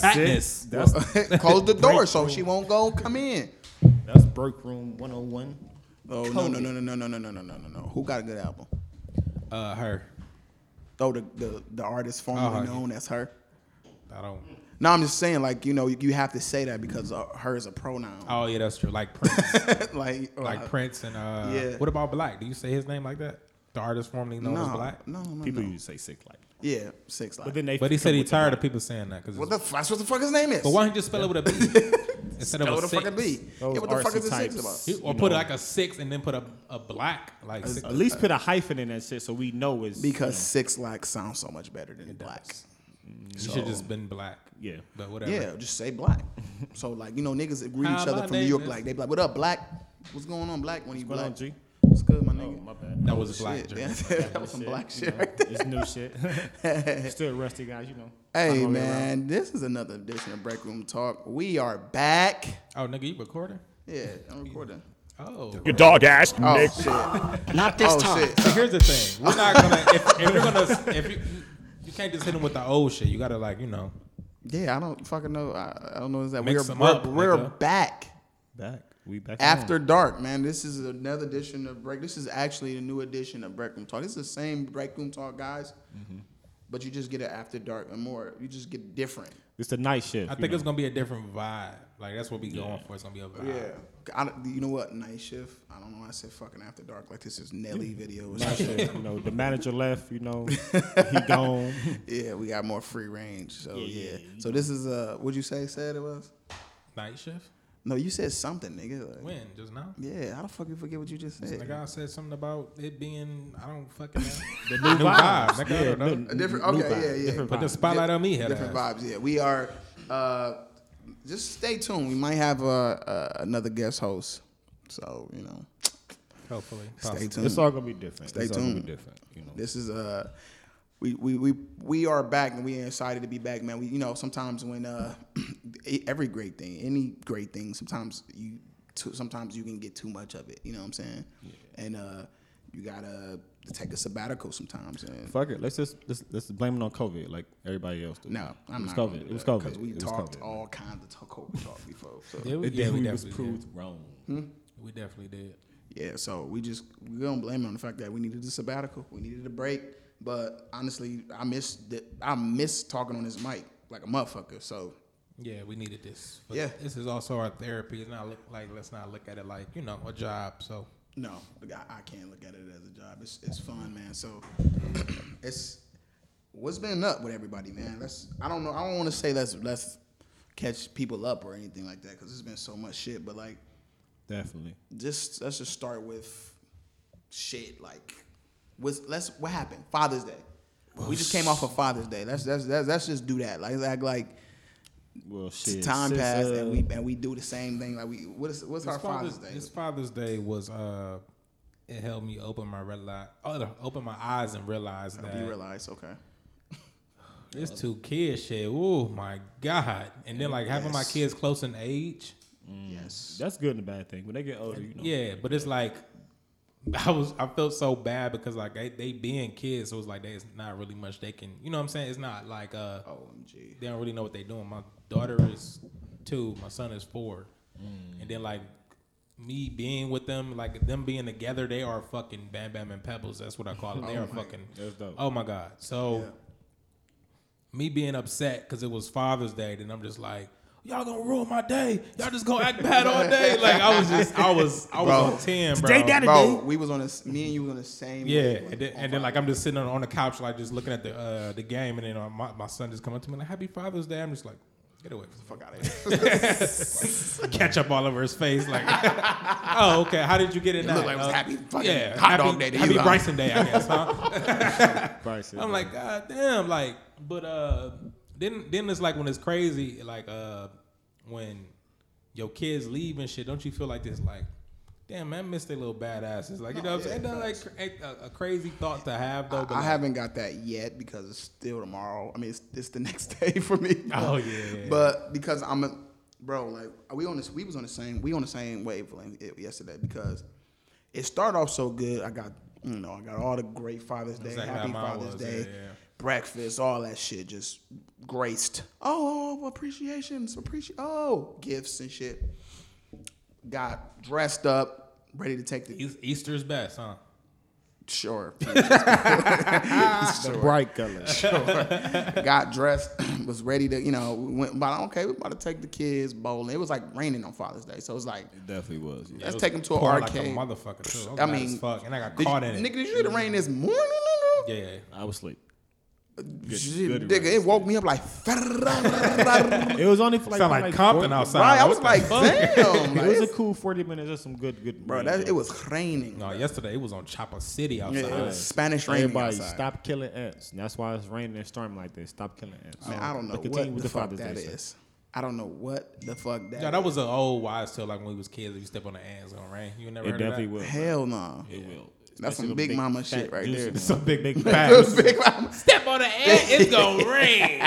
That's Katniss. it. That's Close the door so she won't go come in. that's break room 101. Oh no no no no no no no no no no no no. Who got a good album? Uh, her. Oh, the the, the artist formerly Oh, known as her. I don't. No, I'm just saying, like you know, you, you have to say that because uh, her is a pronoun. Oh yeah, that's true. Like Prince. like like uh, Prince and uh. Yeah. What about Black? Do you say his name like that? The artist formerly known no, as Black. no, no, People no. used to say six like. Yeah, six. Like, But then they But he said he tired of people saying that because. what the? f- That's what the fuck his name is. But why don't you just spell it with a B instead of a a six? fucking B. Yeah, what the fuck artsy is the six about? He- Or put know. like a six and then put a, a black like six. At least put a hyphen in that shit so we know it's Because six like sounds so much better than black. You should just been black. yeah. But whatever. Yeah, just say black. so like you know, niggas agree How each other my from New York name like they be like, "What up, black? What's going on, black?" When you going black, on, G? What's good, my Oh, my bad. That oh, was black. Shit, Jeremy. that was some black you shit know, right there. It's new shit. Still rusty, guys. You know. Hey I'm gonna get man, this is another edition of Break Room Talk. We are back. Oh nigga, you recording? Yeah, I'm recording. Oh. Your dog ass. Oh shit! Not this Oh time. shit! So here's the thing. We're not gonna if, if you're gonna if you you can't just hit him with the old shit. You gotta like you know. Yeah, I don't fucking know. I, I don't know. Is that Mix we're 'em we're, up, we're back Back. We back. after dark, man. This is another edition of Break. This is actually a new edition of Break Room Talk. This is the same Break Room Talk, guys, Mm-hmm. but you just get it after dark and more. You just get different. It's the night shift. I think know. it's gonna be a different vibe. Like that's what we going for. It's gonna be a vibe. Yeah. I, you know what? Night shift. I don't know. why I said fucking after dark. Like this is Nelly video. or night shift. You know, the manager left. You know, he gone. yeah, we got more free range. So Yeah, yeah. yeah, yeah. So this is uh, what'd you say? Said it was? Night shift. No, you said something, nigga. Like, When just now. Yeah. How the fuck you forget what you just said? Like I said something about it being I don't fucking know. The new vibe. Nigga, I Yeah, don't know. new- A different. Okay. vibe, Yeah. Yeah. different Put the vibe. spotlight on me, head different ass. vibes. Yeah, we are. Uh, just stay tuned. We might have uh, uh, another guest host. So you know, Hopefully. stay Possibly. tuned. It's all gonna be different. Stay it's all gonna tuned. be different. You know. This is uh we, we, we, we are back and we are excited to be back, man. We you know sometimes when uh every great thing, any great thing, sometimes you too, sometimes you can get too much of it. You know what I'm saying? And uh you gotta take a sabbatical sometimes. And Fuck it. Let's just let's, let's blame it on COVID, like everybody else did. no, I'm it was not COVID. It was COVID. because we it talked COVID. all kinds of talk, COVID talk before. So Yeah, we, It yeah, we we was definitely did. proved wrong. We definitely did. Yeah, so we just we don't blame it on the fact that we needed a sabbatical, we needed a break. But honestly, I miss the, I miss talking on this mic like a motherfucker. So Yeah, we needed this. But Yeah. This is also our therapy. It's not look like let's not look at it like, you know, a job. So no, I, I can't look at it as a job. It's it's fun, man. So it's what's been up with everybody, man. Let's I don't know. I don't want to say let's let's catch people up or anything like that because there's been so much shit. But like, Definitely. just let's just start with shit like what's let's what happened Father's Day. We just came off of Father's Day. Let's let's let's, let's just do that. Like let's act like Well, shit. time since, passed uh, and we and we do the same thing. Like we what is what's our This Father's, Day? This Father's Day was uh it helped me open my realize oh, open my eyes and realize that you realize okay. this two kids shit. Oh my god! And then like having my kids close in age. Yes. That's good and a bad thing. When they get older, you know. Yeah, but it's like I was I felt so bad because like they, they being kids, so it's like there's not really much they can you know what I'm saying? It's not like uh OMG. they don't really know what they're doing. My daughter is two, my son is four. And then like me being with them, like them being together, they are fucking bam bam and pebbles. That's what I call it. They Oh are fucking. Oh my god. So me being upset because it was Father's Day, then I'm just like, y'all gonna ruin my day. Y'all just gonna act bad all day. Like I was just, I was, I was Bro. on ten, bro. Today, daddy- Bro, we was on this. Me and you was on the same. Yeah, wavelength and then, and then like I'm just sitting on, on the couch, like just looking at the uh, the game, and then uh, my, my son just come up to me like, "Happy Father's Day." I'm just like, "Get away from the fuck out of here. ketchup all over his face. Like, oh, okay. How did you get in It that? looked like it was Uh, happy fucking yeah, hot happy, dog day to happy you, huh? Bryson Day, I guess, huh? Bryce said I'm that. like, God damn, like, but uh, then then it's like when it's crazy, like uh, when your kids leave and shit. Don't you feel like this, like, damn, man, I miss their little badasses, like, you know, what I'm saying? yeah, Ain't that like a, a crazy thought to have though. I, but I like- haven't got that yet because it's still tomorrow. I mean, it's, it's the next day for me. Oh, yeah, yeah. But because I'm a bro, like we on this, we was on the same, we on the same wavelength yesterday because it started off so good. I got, you know, I got all the great Father's Day, Exactly Happy Father's was, Day, yeah, yeah. Breakfast, all that shit, just graced. Oh, oh, oh appreciations, appreciate. Oh, gifts and shit. Got dressed up, ready to take the Eas- Easter's best, huh? sure. The bright colors. got dressed, was ready to, you know, we went about okay, we're about to take the kids bowling. It was like raining on Father's Day, so it was like, It definitely was. Yeah. let's take them to an Pouring arcade. Like a motherfucker too. I, was I mad mean, fuck, and I got caught you, in nigga, it. did you hear the rain this morning, nigga? Yeah, yeah. I was asleep. Shit, good nigga, it woke me up like. It was only for like, Sound probably like Compton 40 outside. I was like, fuck? damn, It was a cool 40 minutes of some good, good. bro. That it was raining. No, yesterday it was on Chopper City outside. Yeah, it was Spanish raining Everybody, outside. stop killing ants. That's why it's raining and storming like this. Stop killing ants. Man, I don't know what with the fuck Father's that Day stuff. is. I don't know what the fuck that. Yeah, that was an old wise tale. Like when we was kids, if you step on the ants, it's gonna rain. You never It heard definitely of will. Hell no. It will. That's some Especially big mama shit right juicy there. ones. that? Some big big Those facts. big mama. step on the ant, it's gonna rain.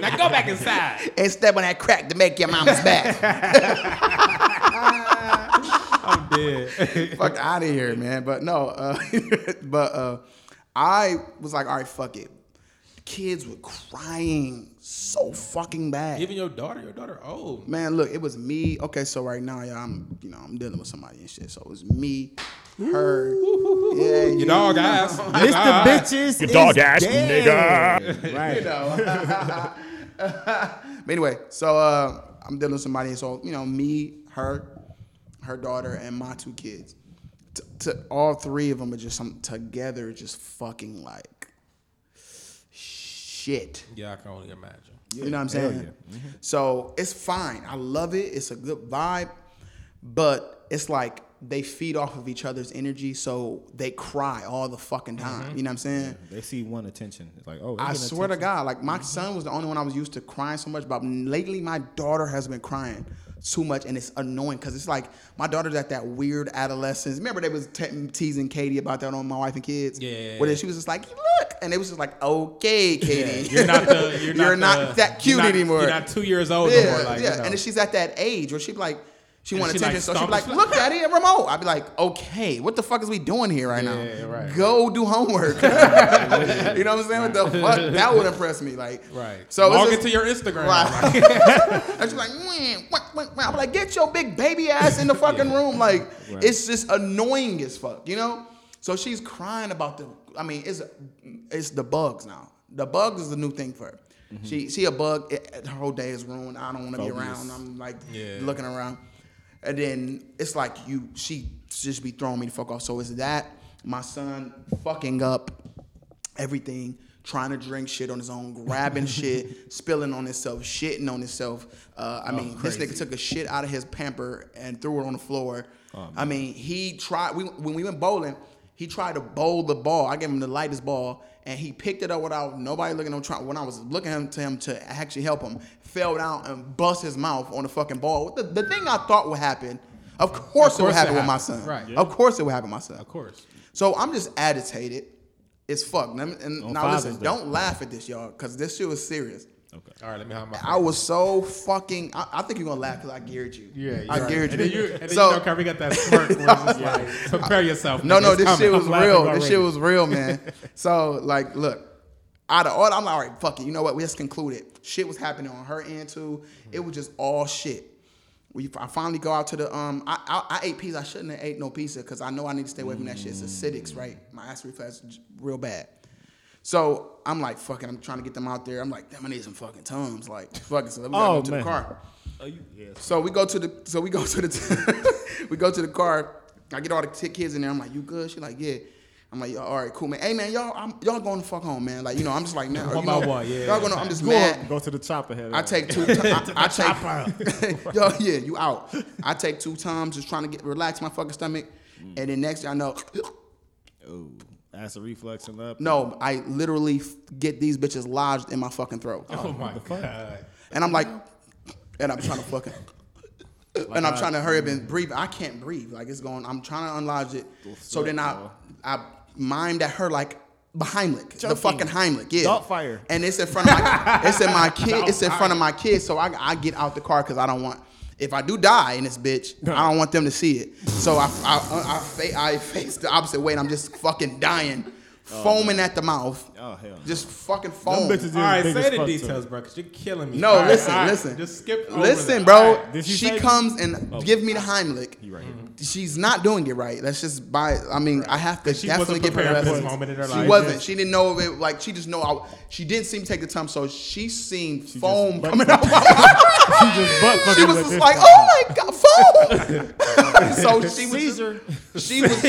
now go back inside. And step on that crack to make your mama's back. I'm dead. fuck out of here, man. But no, uh, but uh, I was like, all right, fuck it. Kids were crying so fucking bad. Even your daughter, your daughter old. Man, look, it was me. Okay, so right now, yeah, I'm, you know, I'm dealing with somebody and shit. So it was me, her, yeah, Your dog ass. Mr. Bitches. You dog is ass dead. nigga. Right. you know. but anyway, so uh, I'm dealing with somebody, and so you know, me, her, her daughter, and my two kids. T- to all three of them are just some together, just fucking like shit. Yeah, I can only imagine. You know what I'm hell saying? Mm-hmm. So it's fine. I love it. It's a good vibe, but it's like they feed off of each other's energy, so they cry all the fucking time. Mm-hmm. You know what I'm saying? They see one attention. It's like, oh, I getting swear to. God, like my son was the only one I was used to crying so much, but lately my daughter has been crying too much, and it's annoying because it's like my daughter's at that weird adolescence. Remember they was te- teasing Katie about that on my wife and kids. Yeah. Where then she was just like, look, and it was just like, okay, Katie, You're not the. You're not, You're not the- that cute you're not- anymore. You're not two years old yeah, no more. Like, yeah. you know. And then she's at that age where she'd be like, she And want she, attention, like, so she'd be like, look, daddy, a remote. I'd be like, okay, what the fuck is we doing here right Yeah, now? right, Go do homework. you know what I'm saying? What the fuck? That would impress me. Like, right. So log into your Instagram. Right. And she's like. I'm like, get your big baby ass in the fucking room. Like, it's just annoying as fuck, you know? So she's crying about the, I mean, it's it's the bugs now. The bugs is the new thing for her. Mm-hmm. She she a bug. It, her whole day is ruined. I don't want to be around. I'm like Yeah. looking around, and then it's like you. She just be throwing me the fuck off. So it's that my son fucking up everything, trying to drink shit on his own, grabbing shit, spilling on himself, shitting on himself. Uh, I mean, this nigga took a shit out of his pamper and threw it on the floor. I mean, he tried. We, when we went bowling, he tried to bowl the ball. I gave him the lightest ball, and he picked it up without nobody looking on. Try, when I was looking to him to actually help him, fell down and bust his mouth on the fucking ball. The, the thing I thought would happen. Of course, it would course it happen with my son. Right. Of course, it would happen with my son. of course. So I'm just agitated It's fuck. And, and On now listen, Day. don't laugh at this, y'all, because this shit was serious. Okay. All right, let me have my. I was so fucking. I, I think you're gonna laugh because I geared you. Yeah, I you're geared right. you. And then you, and then so you know, Kyrie got that smirk where it's just like, prepare yourself. no, nigga, no, this coming. shit was I'm real. This already. shit was real, man. so like, look, out of all, I'm like, all right, fuck it. You know what? We just concluded. Shit was happening on her end too. It was just all shit. We, I finally go out to the um. I, I, I ate pizza. I shouldn't have ate no pizza because I know I need to stay away from that shit. It's acidics, right? My acid reflux is real bad. So I'm like, fucking. I'm trying to get them out there. I'm like, damn, I need some fucking tums. Like, fucking. So we gotta Oh, go to man. the car. Oh, you, yes. So we go to the so we go to the we go to the car. I get all the t- kids in there. I'm like, you good? She like, yeah. I'm like, all right, cool, man. Hey, man, y'all, I'm, y'all going the fuck home, man. Like, you know, I'm just like, man, One you by know, one, yeah. Y'all going, I'm just Go, mad. go to the chopper head. I uh, take two. T- I, I take. yo, yeah, you out. I take two times, just trying to get relax my fucking stomach, and then next thing I know, Oh, acid refluxing up. no, I literally f- get these bitches lodged in my fucking throat, Oh, oh my god. and I'm like, and I'm trying to fucking. and I'm trying to hurry up and breathe. I can't breathe. Like it's going. I'm trying to unlodge it. So then I, I mimed at her like Heimlich, the fucking Heimlich. Yeah. Dart fire. And it's in front of my. it's in my kid. It's in front of my kids. So I, I get out the car because I don't want. If I do die in this bitch, I don't want them to see it. So I I I, I, I face the opposite way and I'm just fucking dying Oh, foaming at the mouth, Oh hell. no. just fucking Them foam. bitches is All right, say the details, bro, because you're killing me. No, All right, listen, all right, listen. Just skip. over Listen, that. bro. All right. Did she She say- comes and Oh. give me the Heimlich. He right here. She's not doing it right. Let's just buy. I mean, I have to She definitely wasn't give her prepared for that. this moment in her She life. wasn't. She didn't know of it. Like she just know. I, she didn't seem to take the time. So she seen just foam coming out. She just butt She was just like, "Oh my god, foam!" so she was. Seizure. She was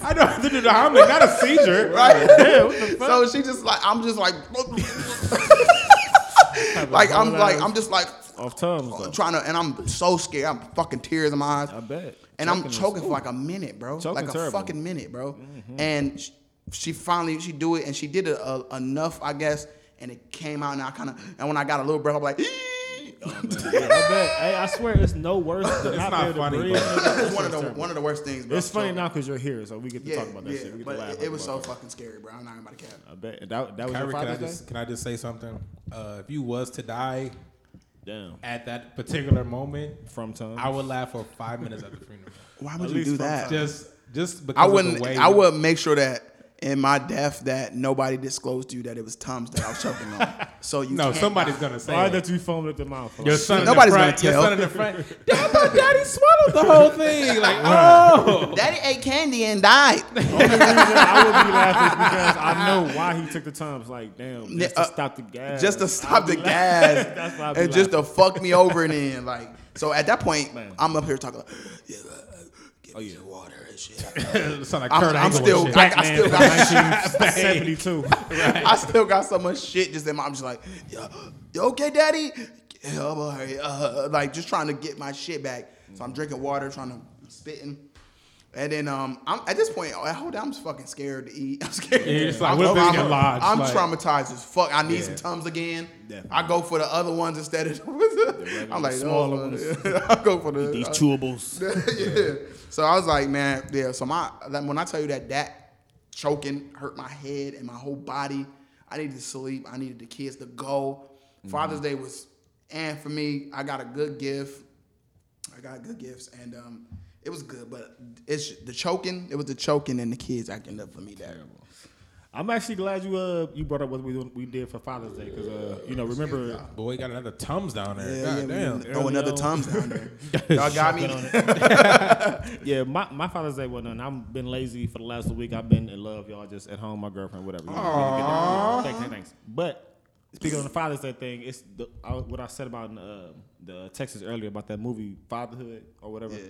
I know the Heimlich, not a seizure. right. Yeah, what the fuck? So she just like I'm just like, like I'm like I'm just like off tongues though. trying to, and I'm so scared. I'm fucking tears in my eyes. I bet. and I'm Choking for like a minute, bro. Choking like a terrible. fucking minute, bro. And she, she finally she do it, and she did it uh, enough, I guess, and it came out. And I kind of, and when I got a little breath, I'm like, Yeah, I bet. Hey, I swear it's no worse than not, not being funny, to breathe. it's one of the terrible. one of the worst things, bro. It's funny now because you're here, so we get to Yeah, talk about that yeah, shit. We get but to laugh it, it was so motherfuckers. fucking scary, bro. I'm not even about to cap. I bet that, that was Kyrie, your can I Father's Day. just can I just say something? Uh, if you was to die Damn. at that particular moment, From tongues. I would laugh for five minutes at the funeral. Why At would you do from that? Just just because I wouldn't. the way I would make sure that in my death that nobody disclosed to you that it was Tums that I was choking on. So you No, can't somebody's die. gonna say Why it. that you foamed at the mouth? Your son, Nobody's in the gonna front, Your son in the front. Dad, I thought Daddy swallowed the whole thing. Like, oh, Daddy ate candy and died. Only reason I would be laughing is because I know why he took the time. It's like, damn, just Yeah, to uh, stop the gas. just to stop I'd the be gas laughing. That's why I'd and just to fuck me over and then like so at that point Man. I'm up here talking like yeah, uh, give Oh, me yeah. some water and shit. sound like I'm- Kurt I'm still- shit. I- I still got- 1972. I still got so much shit just in my I'm just like you okay daddy yeah I'm uh, like just trying to get my shit back so I'm drinking water trying to spitting and then um, I'm at this point, I hold I'm fucking scared to eat. I'm scared. Yeah, it's like, I'm, I'm, it's lodged? I'm Like- traumatized as fuck. I need Yeah. some tums again. Definitely. I go for the other ones instead of. I'm like, smaller oh, ones. I go for the These chewables. yeah. So I was like, man, yeah. So my when I tell you that that choking hurt my head and my whole body, I needed to sleep. I needed the kids to go. Father's Day was, and for me, I got a good gift. I got good gifts, and um, it was good. But it's the choking. It was the choking and the kids acting up for me. That I'm actually glad you uh you brought up what we we did for Father's Day because uh you know remember Boy, got another Tums down there. yeah, God yeah, damn. we- oh, another on. Tums down there. Y'all got me. yeah my, my Father's Day wasn't done. I've been lazy for the last week. I've been in love y'all just at home my girlfriend whatever. You know, Thanks, thanks, thanks. But speaking on the Father's Day thing, it's the I, what I said about uh, the Texas earlier about that movie Fatherhood or whatever. Yeah.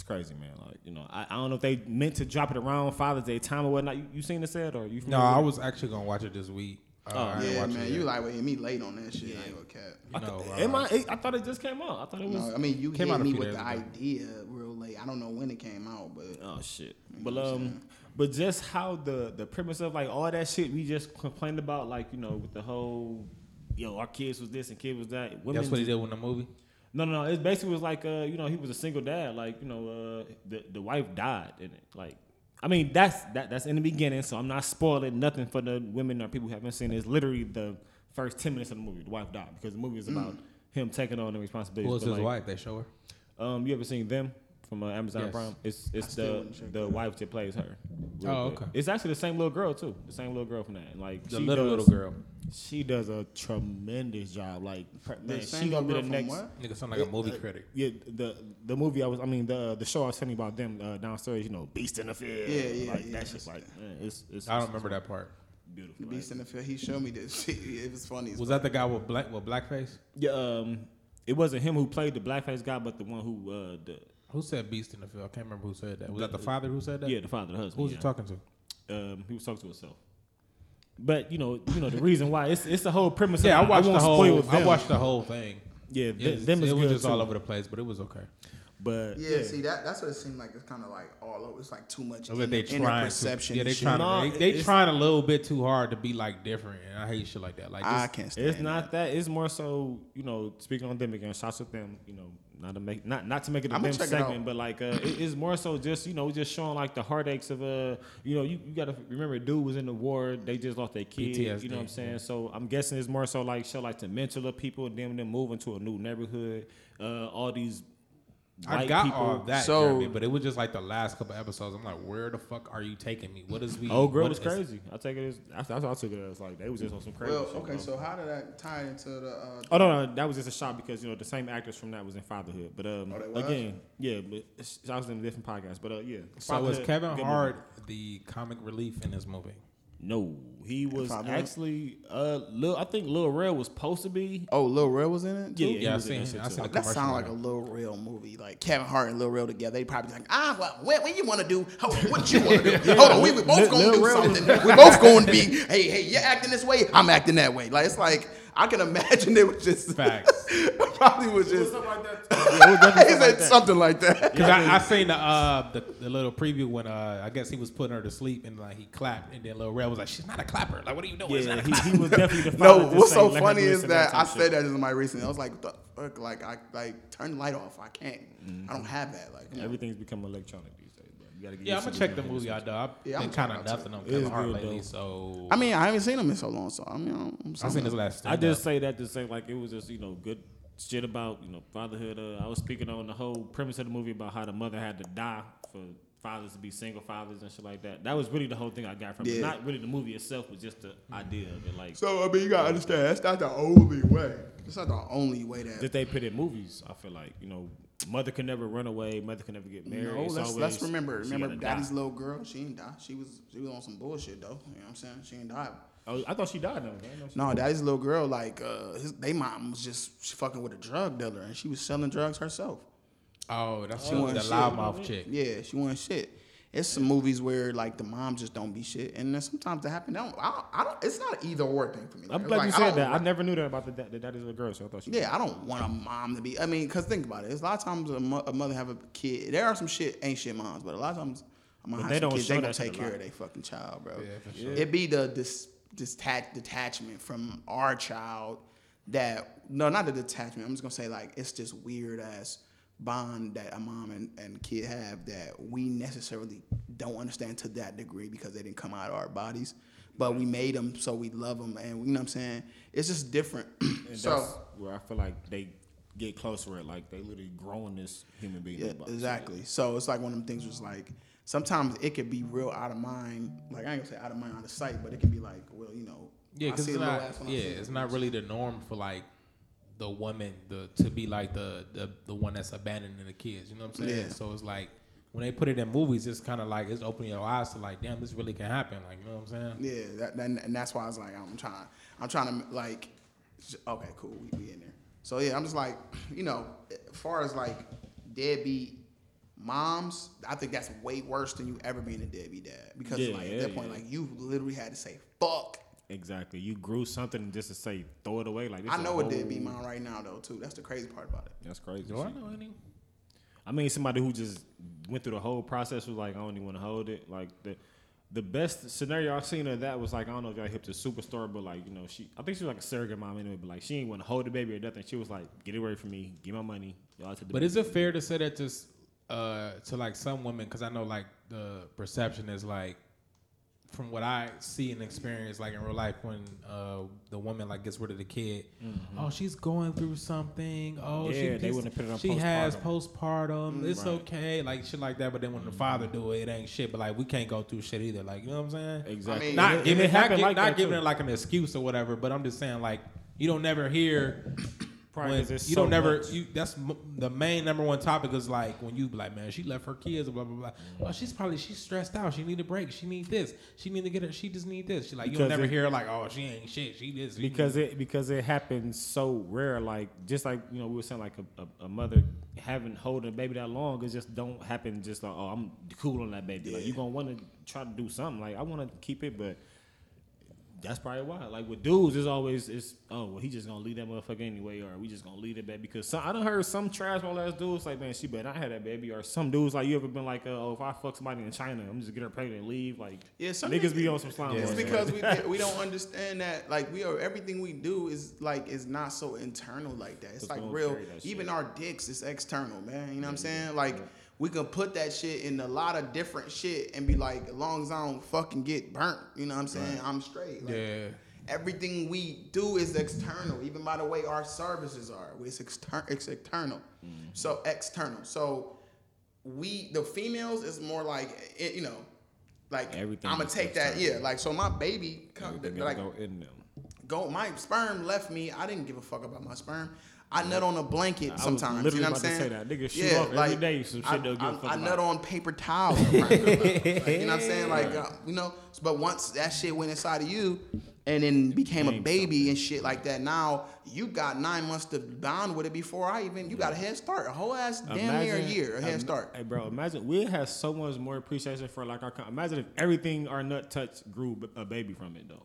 It's crazy, man. Like you know, I, I don't know if they meant to drop it around Father's Day time or whatnot. You, you seen the set or you? No, familiar I with it? was actually gonna watch it this week. Uh, I ain't Yeah, man, it you yet. like wait, me late on that shit. I ain't gonna cap. You know, uh, Am I, it- I thought it just came out. I thought it was. No, I mean you Came hit out me with the ago. idea real late. I don't know when it came out, but Oh shit! But um, but just how the the premise of like all that shit we just complained about, like you know, with the whole, yo, our kids was this and kid was that. Women That's what he just- did in the movie. No, no, no. It basically was like, uh, you know, he was a single dad. Like, you know, uh, the the wife died in it. Like, I mean, that's that that's in the beginning. So I'm not spoiling nothing for the women or people who haven't seen it. It's literally the first ten minutes of the movie. The wife died because the movie is about him taking on the responsibility. Who was his wife? They show her. Um, you ever seen them from uh, Amazon Yes. Prime? It's it's still the wouldn't the wife that plays her. Real Oh, good. okay. It's actually the same little girl too. The same little girl from that. Like The she little does- little girl. She does a tremendous job. Like man, same she gonna be the girl from next. what? Nigga sound like a movie critic. Yeah, the the movie I was, I mean the the show I was telling you about them uh, downstairs, you know, Beast in the Field. Yeah, yeah, like yeah. that shit's like, man, it's it's. I don't remember that part. Beautiful. the beast in the field. He showed me this. shit. It was funny. Was that the guy with black with blackface? Yeah, um, it wasn't him who played the blackface guy, but the one who uh the Who said beast in the field? I can't remember who said that. Was that the father who said that? yeah the father, the husband. Who was yeah. he talking to? Um, he was talking to himself. But you know, you know the reason why it's it's the whole premise. Yeah, I of, watched the won't whole. spoil I watched the whole thing. Yeah, It th- was, them it was good just all over the place, but it was okay. But Yeah, see that that's what it seemed like. It's kind of like all over. It's like too much It was like they inner, inner trying perception. to, yeah, they and trying No, to, they, they trying a little bit too hard to be like different, and I hate shit like that. Like I can't stand. It's not that. It's more so, you know, speaking on them again. Shots with them, you know, not to make not not to make it a I'ma them it segment, but like uh, it, it's more so just you know just showing like the heartaches of uh you know you, you got to remember dude was in the war. They just lost their kid. You know what I'm saying? yeah. So I'm guessing it's more so like show like the mental of people and them them moving to a new neighborhood. Uh, all these I got people. all that, So- Jeremy, but it was just like the last couple episodes. I'm like, where the fuck are you taking me? What is we? Oh, girl what was is- crazy. I take it as that's, that's what I took it as like they was just on some crazy. Well, shit, okay, bro. so how did that tie into the? Uh, Oh no, no, that was just a shot because you know the same actors from that was in Fatherhood. But um, Oh, again, yeah, but it's, I was in a different podcast. But uh, yeah. So was Kevin Hart movie. the comic relief in this movie? No, he was Fatherhood? actually uh, Lil, I think Lil Rel was supposed to be. oh, Lil Rel was in it. Too? Yeah, Yeah, I he was seen- that shit I seen That commercial sounds like a. Lil Rel movie. Like Kevin Hart and Lil Rel together. They probably be like, ah, well, what, what you want to do? Hold on, what you want to do? Hold on, we, we both gonna Lil do Rel was- something. we both gonna be, hey, hey, you're acting this way, I'm acting that way. Like it's like I can imagine it was just Facts. Probably was just Something like that. Yeah, it was definitely he something like said that. something like that. Because I, I seen the, uh, the the little preview when uh, I guess he was putting her to sleep and like he clapped and then Lil Rel was like, "She's not a clapper. Like, what are you doing? Yeah, he, he was definitely the No, what's so saying, "Let funny is this that I said shit. that in my recent. I was like, the fuck? Like I like turn the light off. I can't. I don't have that. Like come. Everything's become electronic Yeah, I'm gonna check the movie out though. I've Yeah, I'm been kind of it out, nothing on It Kevin Hart lately, though. so I mean, I haven't seen him in so long, so I mean, I'm, I seen his last. I stand-up. just say that to say like it was just you know good shit about you know fatherhood. Uh, I was speaking on the whole premise of the movie about how the mother had to die for fathers to be single fathers and shit like that. That was really the whole thing I got from it. Not really the movie itself, but just the idea of it. Like So I mean, you gotta understand that's not the only way. It's not the only way that. that they put in movies. I feel like you know mother can never run away, mother can never get married. No, It's let's always, let's remember. Remember, gotta die. Daddy's little girl. She didn't die. She was she was on some bullshit though. You know what I'm saying? She didn't die. Oh, I thought she died. Though. I didn't she- No, Daddy's little girl. Like, uh, his, they mom was just she fucking with a drug dealer, and she was selling drugs herself. Oh, that's She the, wasn't the shit. loudmouth chick. Yeah, she wasn't shit. It's some movies where like the mom just don't be shit, and then sometimes that happen. I don't, I don't, I don't. It's not an either or thing for me. I'm glad like, you said don't that. I never knew that about the, da- that is a girl, so I thought she. Yeah, I don't want a mom to be. I mean, cause think about it. There's a lot of times a, mo- a mother have a kid. There are some shit ain't shit moms, but a lot of times a mom But has they some don't kids. They that gonna take care of their fucking child, bro. Yeah, for sure. It be the dis, detach, detachment from our child that no, not the detachment. I'm just gonna say like it's this weird ass bond that a mom and, and kid have that we necessarily don't understand to that degree because they didn't come out of our bodies. But we made them, so we love them, and you know what I'm saying. It's just different. And so that's where I feel like they get closer at like they literally growing this human being. Yeah, the box. exactly. So it's like one of them things. Was like sometimes it could be real out of mind. Like I ain't gonna say out of mind, out of sight, but it can be like, well, you know, Yeah, because it's not. ass when I Yeah, it's not really the norm for like the woman the to be like the the, the one that's abandoning the kids. You know what I'm saying? Yeah. So it's like when they put it in movies, it's kind of like it's opening your eyes to like, damn, this really can happen. Like, you know what I'm saying? Yeah, that, that, and that's why I was like, I'm trying, I'm trying to like, okay, cool, we, we in there. So yeah, I'm just like, you know, as far as like deadbeat moms, I think that's way worse than you ever being a deadbeat dad because Yeah, like at yeah, that point, yeah. like you literally had to say fuck. Exactly. You grew something just to say throw it away. Like this I know a a deadbeat whole- mom right now though too. That's the crazy part about it. That's crazy. Do I shit. know any? I mean, somebody who just went through the whole process was like, I don't even want to hold it. Like the the best scenario I've seen of that was like, I don't know if y'all hip to Superstore, but like, you know, she I think she was like a surrogate mom anyway, but like she didn't want to hold the baby or nothing. She was like, get it away from me, give my money, y'all to the But is it fair to say that just uh, to like some women? Because I know like the perception is like from what I see and experience, like in real life, when uh, the woman like gets rid of the kid, oh, she's going through something. Oh, she Mm-hmm. Yeah, they wouldn't put it on She has postpartum. postpartum. It's Right. Mm-hmm. okay, like shit like that. But then when the father do it, it ain't shit. But like we can't go through shit either. Like you know what I'm saying? exactly? mean, Not it- giving, and it not, like not giving too. it like an excuse or whatever. But I'm just saying like you don't never hear Probably when you so don't never you that's m- the main number one topic is like when you be like man she left her kids blah blah blah. Oh mm. she's probably she's stressed out. She need a break. She need this. She need to get her she just need this. She like you Because don't never it- hear like oh she ain't shit. She this she because it because it happens so rare. Like just like you know we were saying like a, a, a mother having holding a baby that long, it just don't happen. Just like oh I'm cool on that baby. Like you gonna want to try to do something. Like I want to keep it, but that's probably why. Like with dudes, it's always it's oh well he just gonna leave that motherfucker anyway, or we just gonna leave it baby because some, I done heard some trash my last dudes like man she better not have that baby, or some dudes like you ever been like uh, oh if I fuck somebody in China I'm just gonna get her pregnant and leave like Yeah, some niggas be on some slime. Yeah. It's because we we don't understand that like we are everything we do is like is not so internal like that. It's Just like real. Even shit. our dicks is external, man. You know what I'm saying? Like we can put that shit in a lot of different shit and be like, as long as I don't fucking get burnt, you know what I'm saying? I'm straight. Like, yeah Everything we do is external, even by the way our services are. It's, exter- it's external. Mm-hmm. So external. So we the females is more like it, you know, like Everything I'm gonna take that. Yeah, like so my baby, come, like go in them. go my sperm left me. I didn't give a fuck about my sperm. I nut on a blanket I sometimes. you know what I'm to saying? say that. Nigga shoot off every day some shit I, they'll give a fuck I nut on paper towels. Like, you know what I'm saying? Like uh, you know, but once that shit went inside of you, and then became a baby and shit like that. Now you got nine months to bond with it before I even. You got a head start, a whole ass damn near a year, a head im- start. Hey, bro, imagine we have so much more appreciation for like our. Imagine if everything our nut touch grew a baby from it though.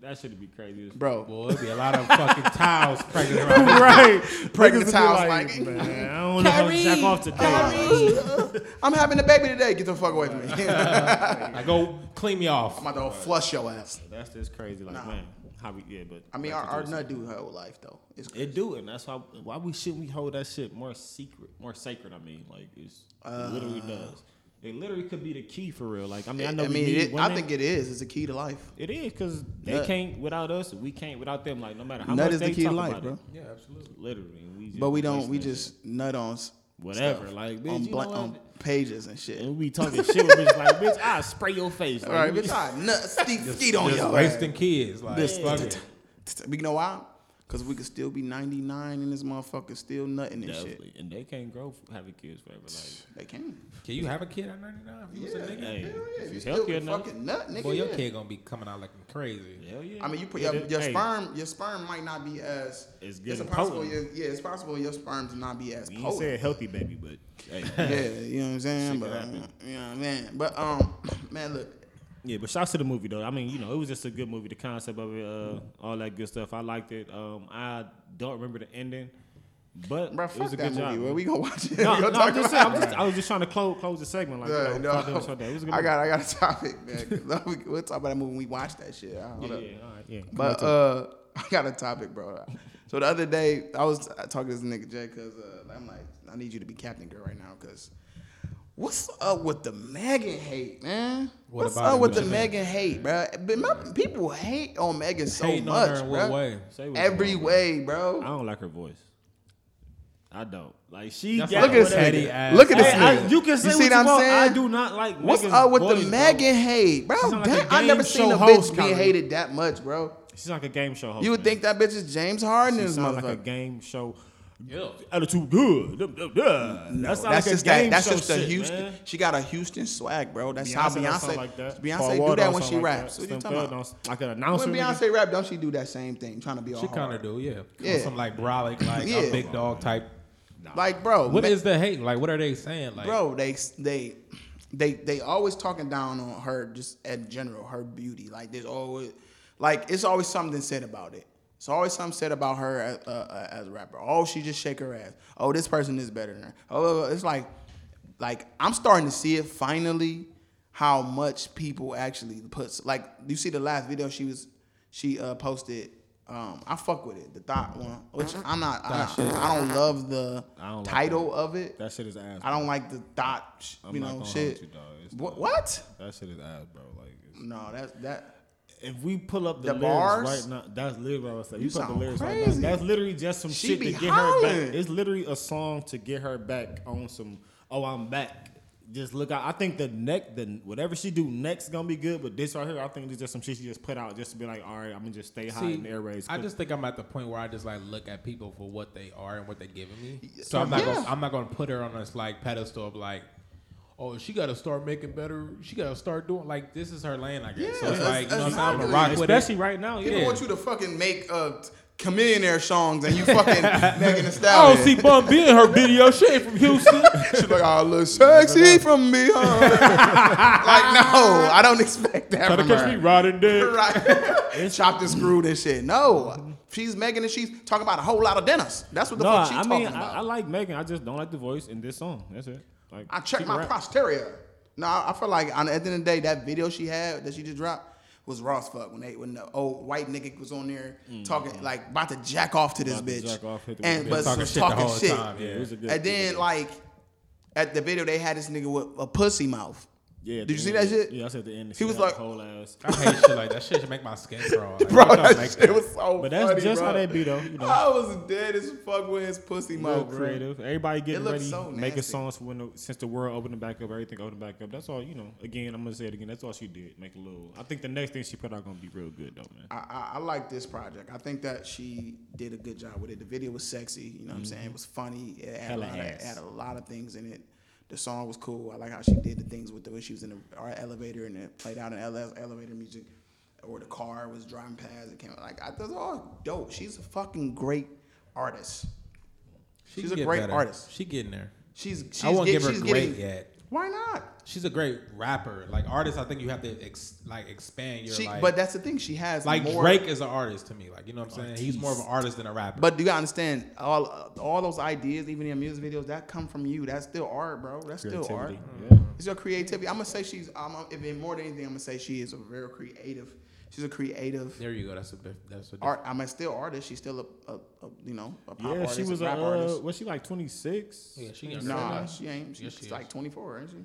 That should be crazy. Bro, Boy, it'd be a lot of fucking towels pregnant around. right. Pregnant towels, like, like, man, I don't know if I'm jack off today. I'm having a baby today. Get the fuck away from me. I'm go clean me off. I'm about to go flush your ass. That's just crazy. Like, Nah. man, how we yeah, but I mean, our, our nut do her whole life though. It's It do, and that's why why we shouldn't we hold that shit more secret, more sacred. I mean, like it's, it literally uh, does. It literally could be the key for real. Like I mean, I know I we mean, need it, I women. think it is. It's a key to life. it is because they Nut. can't without us. We can't without them. Like no matter how Nut much is the they key to talk life, about bro. it, Yeah, absolutely. literally. We just But we don't. We just nut on s- whatever. stuff. Like bitch, on, you bla- know on pages and shit. And we talking shit with bitch like bitch. I spray your face. All Like, right, we- bitch, I nut skeet skeet on Just your wasting kids. Like, This- fuck it. But you know why? Because we could still be 99 and this motherfucker still nutting and shit. Definitely. And they can't grow f- having kids forever. Like They can't. Can you have a kid at 99? If you was a Yeah, nigga? Hey, hell yeah. if You you still healthy can enough. fucking nut, nigga. Boy, your yeah. kid gonna be coming out looking crazy. hell yeah. I mean, you put your, your hey, sperm. Your sperm might not be as. It's good It's possible. potent. Your, yeah, it's possible your sperm to not be as We ain't potent. said healthy baby, but hey. yeah, you know what I'm saying. Shit But could uh, you know what But um, man, look, Yeah, but shouts to the movie though. I mean, you know, it was just a good movie. The concept of it, uh, all that good stuff. I liked it. Um, I don't remember the ending, but bro, it was a good movie. job. Well, we gonna watch it. no, no, I'm just saying. I'm just, I was just trying to close close the segment. Like, Yeah, you know, no. It was a good I movie. got I got a topic, man. we- We'll talk about that movie when we watch that shit. Yeah, yeah, all right, yeah. But uh, I got a topic, bro. So the other day, I was talking to this nigga Jay because uh, I'm like, I need you to be Captain Girl right now because what's up with the Megan hate, man? What what's about up it? with What the? Megan hate, bro? But my, people hate on Megan so Hating on much, in what bro. way? Say what you Every want, way, I don't like her voice. I don't like she. That's got Look at this whatever- petty ass. Look at this Hey, I- you can say you see what what I'm saying? I do not like. What's Megan's up with voice, the bro. Megan hate, bro? She like a I never seen a bitch being Kyrie. hated that much, bro. She's like a game show host. You would man. think that bitch is James Harden in she this like a game show. Yeah. Attitude good. Duh, duh, duh. No, that sound that's like just a game that. That's show just the shit, Houston. man. She got a Houston swag, bro. That's Beyonce how Beyonce. like that. Beyonce Paul do Wall that when she like raps. that. What you talking about? don't- Like an announcer. When nigga. Beyonce rap, don't she do that same thing, trying to be all She kind of do, yeah. Yeah. Some like brolic, like Yeah. a big dog type. Like, bro, What ma- is the hate? Like, what are they saying? Like, bro? They they they they always talking down on her just in general, her beauty. Like there's always like it's always something said about it. It's always something said about her as, uh, uh, as a rapper. Oh, she just shake her ass. Oh, this person is better than her. Oh, it's like like I'm starting to see it finally. How much people actually puts like you see the last video she was she uh, posted. Um, I fuck with it, the thought one, which I'm not. I'm not I don't love the don't like title of it. That shit is ass. I don't like the thought, I'm you not know, shit. you. What? what? That shit is ass, bro. Like, it's, No, that's that. If we pull up the, The lyrics bars? right now, that's literally what I was saying. You You pull up the sound lyrics right now. That's literally just some She shit to get her back. It's literally a song to get her back on some. Oh, I'm back. Just look out. I think the neck, the whatever she do next gonna be good. But this right here, I think it's just some shit she just put out just to be like, all right, I'm gonna just stay high See, in the airways. I just think I'm at the point where I just like look at people for what they are and what they're giving me. So I'm not Yeah. gonna, I'm not gonna put her on this like pedestal of like, oh she got to start making better. She got to start doing like this is her lane, I guess. so Yeah, it's like you know what I'm saying. Gonna rock with especially it. right now. People Yeah. want you to fucking make uh, Chamillionaire songs and you fucking Megan Thee I don't see Bun B in her video. She ain't from Houston. She's like, oh, look sexy from behind. like, no, I don't expect that Try to from catch me her. riding dead. right. Chopped and screwed and shit. No, she's Megan and she's talking about a whole lot of dinners. That's what the No, fuck she's I talking mean, about. I, I like Megan. I just don't like the voice in this song. That's it. Like, I she checked my rap. posterior. No, I I feel like on, at the end of the day, that video she had that she just dropped was raw as fuck when they when the old white nigga was on there talking like about to jack off to this Mm-hmm. To bitch, jack off, hit the and but Talking was shit the talking whole shit. time, yeah. it was a good. And then like at the video they had this nigga with a pussy mouth. Yeah. Did you see end. that shit? Yeah, I said the end. He was like- whole ass. I hate shit like that. Shit should make my skin crawl. Like, Bro, why y'all that make shit that? was so But that's funny, just bro. how they be though. You know. I was dead as fuck with his pussy Real mouth. creative. Everybody getting looks ready, so making songs for when the, since the world opening back up, everything opening back up. That's all you know. Again, I'm gonna say it again. That's all she did. Make a little. I think the next thing she put out gonna be real good though, man. I, I, I like this project. I think that she did a good job with it. The video was sexy. You know what I'm mm-hmm. saying? It was funny. It had, Hella it had, ass. had a lot of things in it. The song was cool. I like how she did the things with the when she was in the our elevator and it played out in ele- elevator music, or the car was driving past. It came like I thought, all dope. She's a fucking great artist. She She's a great better. artist. She getting there. She's she's, I won't get- give her she's great getting. yet. Why not? She's a great rapper. Like artist, I think you have to ex, like expand your She, like. but that's the thing. She has like more, Drake is an artist to me. Like you know what I'm saying? He's more of an artist than a rapper. But do you gotta understand, all all those ideas, even in music videos, that come from you. That's still art, bro. That's still art. Mm-hmm. Yeah. It's your creativity. I'm gonna say she's. I'm, if in more than anything, I'm gonna say she is a very creative. She's a creative there you go. That's a. That's a art. I'm a still artist. She's still a, a, a you know a pop Yeah, artist, she was a a. rap Uh, artist. was she like 26? Yeah, she younger Nah, than she ain't. She's Yes, she like is. 24, ain't she? No,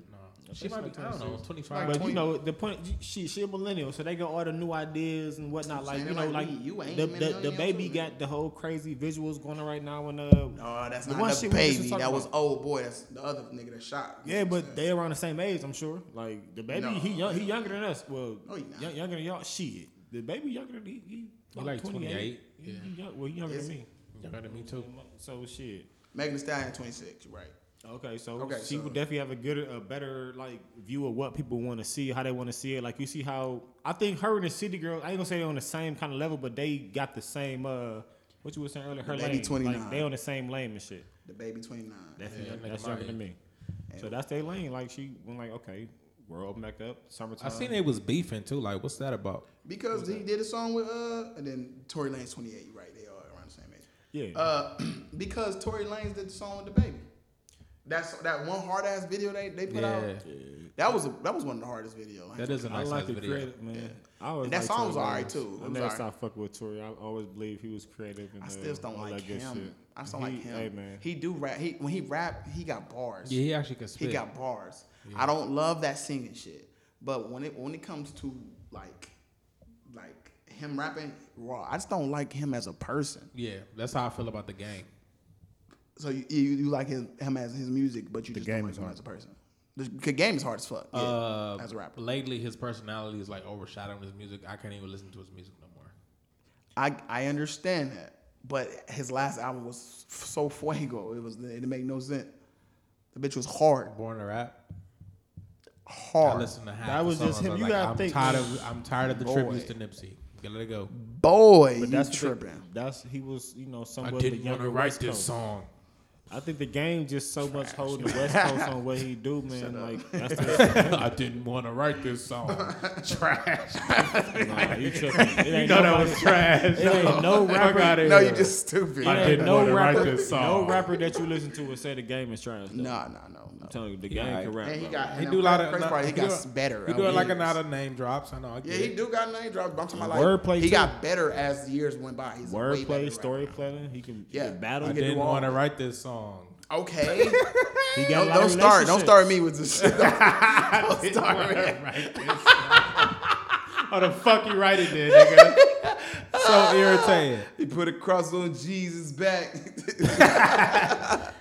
I she might be. she's I don't know. 25. Like But 20. you know the point, she she a millennial, so they got all the new ideas and whatnot. Like you know, like like. You ain't the, the, the baby too, got the whole crazy visuals going on right now. And uh, No, that's The not one the shit we just was baby. That was about. old boy. That's the other nigga that shot. yeah, but they around the same age, I'm sure. Like the baby, No. he young, he younger than us. Well, No, he younger than y'all. Shit, the baby younger than he. He, He like 28, He, yeah. he young, well, he younger Is than me. Younger than me too. So shit. Megan Thee Stallion 26. Right. Okay, so Okay, she so- would definitely have a good, a better like view of what people want to see, how they want to see it. Like you see how I think her and the City Girl, I ain't gonna say they're on the same kind of level, but they got the same. uh What you were saying earlier, her Baby 29. like they on the same lane and shit. The baby 29. That's Yeah, young- that's younger than me. So that's their lane. Like she went like, okay, world open back up, summertime. I seen they was beefing too. Like, what's that about? Because he did a song with uh, and then Tory Lanez 28. You're right. They are around the same age. Yeah, Uh, because Tory Lanez did the song with the baby. That's that one hard ass video they, they put out. Yeah, That was a, that was one of the hardest videos. that is a I nice like ass the video. creative man. I always And that liked song was alright, Lanez. too. It I was never alright. stopped fucking with Tory. I always believe he was creative. And, I uh, still just don't all like that him. shit. I just don't like him. Hey man, He do rap. He when he rap, he got bars. Yeah, he actually can spit. He got bars. I don't love that singing shit, but when it when it comes to like like him rapping raw, I just don't like him as a person. Yeah, that's how I feel about the game. So you you, you like his, him as his music, but you The just game don't like is him hard. as a person. The, the game is hard as fuck. Yeah, uh, as a rapper. Lately, his personality is like overshadowing his music. I can't even listen to his music no more. I I understand that, but his last album was f- so fuego. It was it didn't make no sense. The bitch was hard, Born to rap. I hard. listen to half. That was just him. I'm You like, gotta I'm think, tired of. I'm tired of the Boy. tributes to Nipsey. Gotta let it go. Boy, but you that's the- tripping. that's he was, you know, I somewhat didn't want to write this song. I think the game just so much holding the West Coast on what he do, man. Like that's the, I didn't want to write this song. Trash. nah, you tripping. It ain't know that was trash. It ain't no rapper. outta No, you just stupid. I didn't no wanna write rapper, this no rapper that you listen to would say the game is trash. Though. No, no, no, no. I'm telling you, the Yeah, game I- can rap. And he bro. got He do a lot of. crazy part, he he got do- better. He over doing like years. another name drops. I know. I Yeah, he do got name drops. But I'm talking about like Wordplay, he too. got better as the years went by. He's a way better Wordplay, story now. telling. He can, he Yeah. can battle. I didn't want to write this song. Okay, He got don't, a lot don't of start. Don't start me with this shit. Don't start me. How the fuck you write it then, nigga? so irritating. He put a cross on Jesus' back.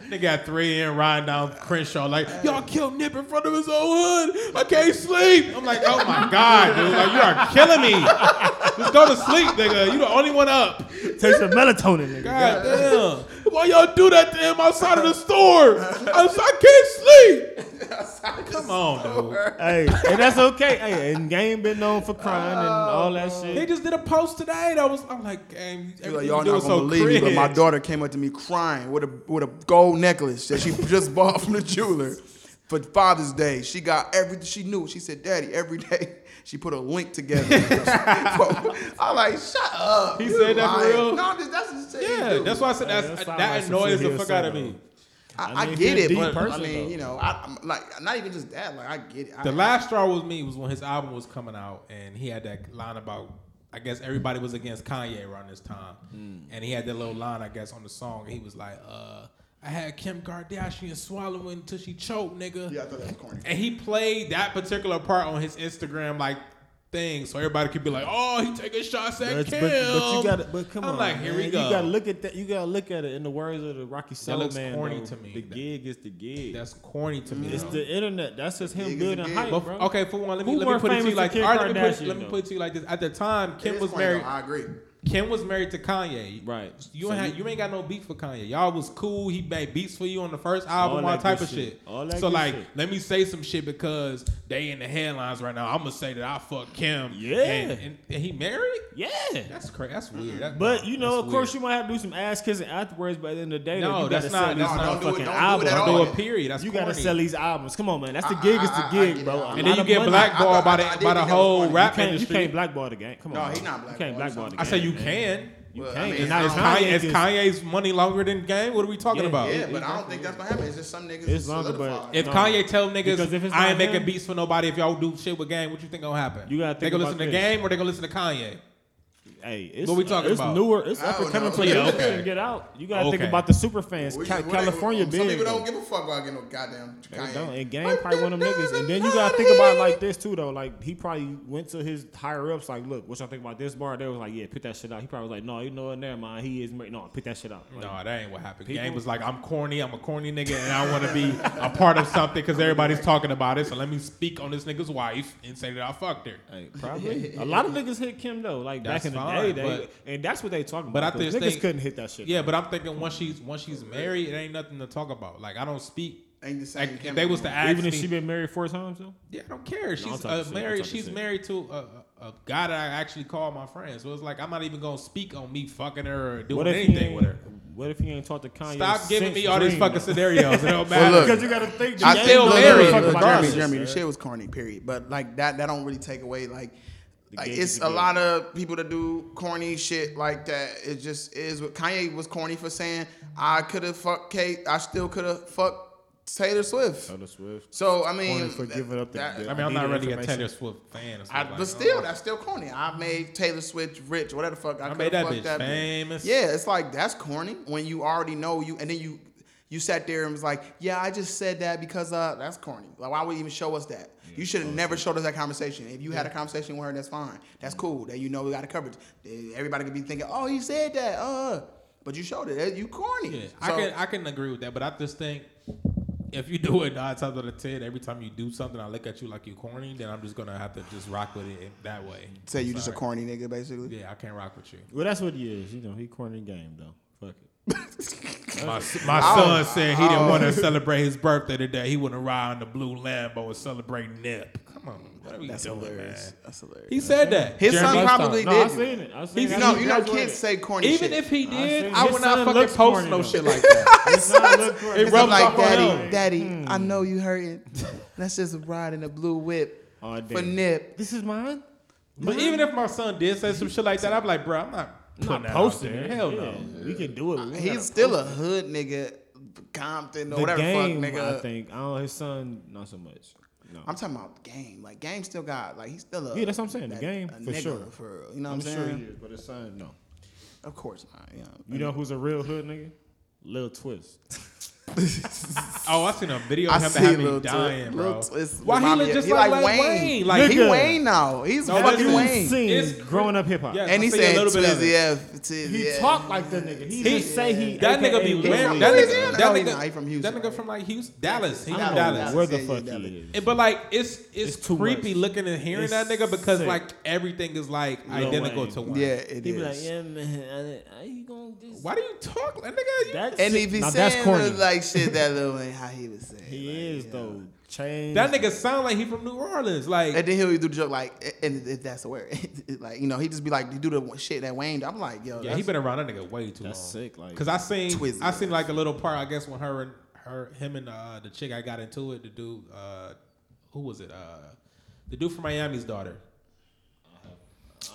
They got three in riding down Crenshaw like, y'all killed Nip in front of his own hood. I can't sleep. I'm like, oh my God, dude. Like, you are killing me. Just go to sleep, nigga. You the only one up. Take some melatonin, nigga. God damn. Why y'all do that to him outside of the store? I, I can't sleep. Come on, dude. hey, and that's okay. Hey, and game been known for crying and oh, all that shit. He just did a post today that was, I'm like, game, like, y'all not gonna believe me, but my daughter came up to me crying with a with a gold necklace that she just bought from the jeweler for Father's Day. She got everything she knew. She said, "Daddy, every day." She put a link together. I'm like, shut up. He said that for real? No, this- that's just Yeah, that's why I said that's, That sound that annoys the fuck out of me. I, I I, get it, deep but I mean, though. you know, I, I'm like not even just that. Like I get it. The I, last straw with me was when his album was coming out, and he had that line about. I guess everybody was against Kanye around this time, and he had that little line, I guess, on the song. He was like, uh, I had Kim Kardashian swallowing until she choked, nigga. Yeah, I thought that was corny. And he played that particular part on his Instagram like thing, so everybody could be like, "Oh, he taking shots at But, Kim." but, but you got to But come I'm on, like, here man. we go. You got to look at that. You got to look at it in the words of the Rocky Soul looks man. corny though. to me. The gig is the gig. That's corny to me. it's though. the internet. That's just him Gig is building hype, But, bro. okay, for one, let me Who let me put it to you like than all right, let me put, let me put it to you like this. At the time, Kim was married. though, I agree. Kim was married to Kanye. Right. You So ain't had, you- you ain't got no beef for Kanye. Y'all was cool. He made beats for you on the first album, All all, type of shit. shit. All that so like, shit. let me say some shit because they in the headlines right now. I'm gonna say that I fuck Kim. Yeah. And, and, and he married? Yeah. That's crazy. That's weird. That- But you know, of course, weird. you might have to do some ass kissing afterwards. But at the end of the day, No, though, you that's gotta sell not- these no, don't do it- motherfucking don't do it at albums. all. do bro. a period. That's you corny. gotta sell these albums. Come on, man. That's the gig. It's the I- I gig, bro. And And then you get blackballed I- I- by the by the think that was whole rap can't, you can't blackball the game. Come No, on. he man. not You blackballed. can't blackball the I say you man. Can. You Well, can't. mean, And now Is, Kanye Kanye, is is- Kanye's money longer than game? What are we talking Yeah, about? Yeah, but I don't think that's gonna happen. It's just some niggas. It's longer, but- solidified. If No. Kanye tell niggas if it's I ain't not making beats for nobody, if y'all do shit with Game, what you think gonna happen? You gotta think they gonna about listen to this. Game or they gonna listen to Kanye? Hey, it's, What we talking it's about? newer. It's I up and don't coming know. to Yeah, okay. industry and get out. You gotta think Okay. about the super fans. We- Ca- we- California some big. people don't give a fuck about getting no goddamn They Kanye. don't. And Game probably one of them niggas. And then you gotta think about it like this too, though. Like he probably went to his higher ups, like, look, what y'all think about this bar? They was like, yeah, put that shit out. He probably was like, no, you know what? Never mind. He is. mar- No, put that shit out. Like, No, that ain't what happened. People- Game was like, I'm corny, I'm a corny nigga, and I want to be a part of something because everybody's talking about it. So let me speak on this nigga's wife and say that I fucked her. Hey, probably. a lot of niggas hit Kim though. Like That's back in the fine, day, they, but- and that's what they talking about. but I about. 'cause just niggas think- couldn't hit that shit. Yeah, but I'm thinking once she's once she's married, it ain't nothing to talk about. Like I don't speak. Ain't the same Like, they was to no ask even if me, she been married four times though. yeah, I don't care. She's talking uh, married. She's shit. married to a, a, a guy that I actually call my friend. So it's like I'm not even gonna speak on me fucking her or doing What anything with her. What if he ain't talked to Kanye? Stop giving me all these fucking scenarios. It don't Well, matter. look, Because you gotta think. I Jay still married, gonna fuck Look, about Jeremy, Jeremy, the shit was corny. Period. But like that, that don't really take away like. Like it's a lot of people that do corny shit like that. It just is. What Kanye was corny for saying I could have fucked Kate. I still could have fucked Taylor Swift. Taylor Swift. So I mean, Corny for giving up the- that- the- I mean, I'm not Needed really a. Taylor Swift fan. Or I, something but still, oh. that's still corny. I made Taylor Swift rich, whatever the fuck. I, I could've made that fucked bitch famous. Yeah, it's like that's corny when you already know you, and then you you sat there and was like, yeah, I just said that because uh, that's corny. Like, why would you even show us that? you should have never showed us that conversation. If you had a conversation with her, that's fine. That's cool. That you know we got it covered. Everybody could be thinking, oh, he said that. Uh, but you showed it. You corny. Yeah, So- I can I can agree with that, but I just think if you do it nine times out of ten, every time you do something, I look at you like you're corny, then I'm just gonna have to just rock with it that way. say you just a corny nigga, basically. Yeah, I can't rock with you. Well, that's what he is. You know, he corny game though. Fuck it. My, my son said he didn't want to celebrate his birthday today. He want to ride on the blue Lambo and celebrate Nip. Come on, what are we That's doing, hilarious. man? That's hilarious. He said that. His Jeremy- son probably no, did. I seen it. I seen it. You know, He you know, graduated. kids say corny Even shit. if he did, seen- I would not fucking post no though. shit like that. His son look corny. It It's rubs like, off on daddy, him. daddy, I hmm. know you hurting. Let's just ride in a blue whip Oh, for. Nip. This is mine. But even if my son did say some shit like that, I'd be like, bro, I'm not I'm putting not that posting out there. it. Hell Yeah, no. We can do it. We He's still a hood nigga, Compton or the whatever game. fuck nigga. I think. I don't. His son, not so much. No. I'm talking about the game. Like game still got like he's still a Yeah, that's what I'm saying, the that- game, a for nigga sure. For real. You know what I'm I'm, sure saying? he is, but his son, no. Of course not. Yeah. You know who's a real hood nigga? Lil Twist. Oh, I seen a video I of him see that had me Lil dying, Twi- bro. Lil Twist Why he look just he like, like Wayne? Like he Wayne now. He's No, fucking Wayne. Seen It's- growing up hip hop. Yeah. and he I a said little bit of Twizzy it. F. Twizzy He F. talk like the nigga. He, He- say he. that nigga be AKA wearing that nigga. That nigga. He from Houston, that nigga from like Houston, Dallas. He from Dallas. Dallas. Where the fuck yeah, he is? Eh, But like it's it's, It's creepy looking and hearing that nigga because like everything is like identical to one. Yeah, it He be like, yeah, man. How you gonna? Why do you talk like nigga? That And shit- if he now that's saying corny. The, like shit that little Wayne, how he was saying. he like, is you though. know. Change. that nigga sound like he from New Orleans. Like And then he'll do the joke like, and if that's a word, like you know, he just be like, you do the shit that Wayne. do. I'm like, yo, yeah, he been around that nigga way too That's long. sick, like- Cause I seen Twizzy I seen like a little part. I guess when her and her him and uh, the chick I got into it. The dude, uh, who was it? Uh, the dude from Miami's daughter.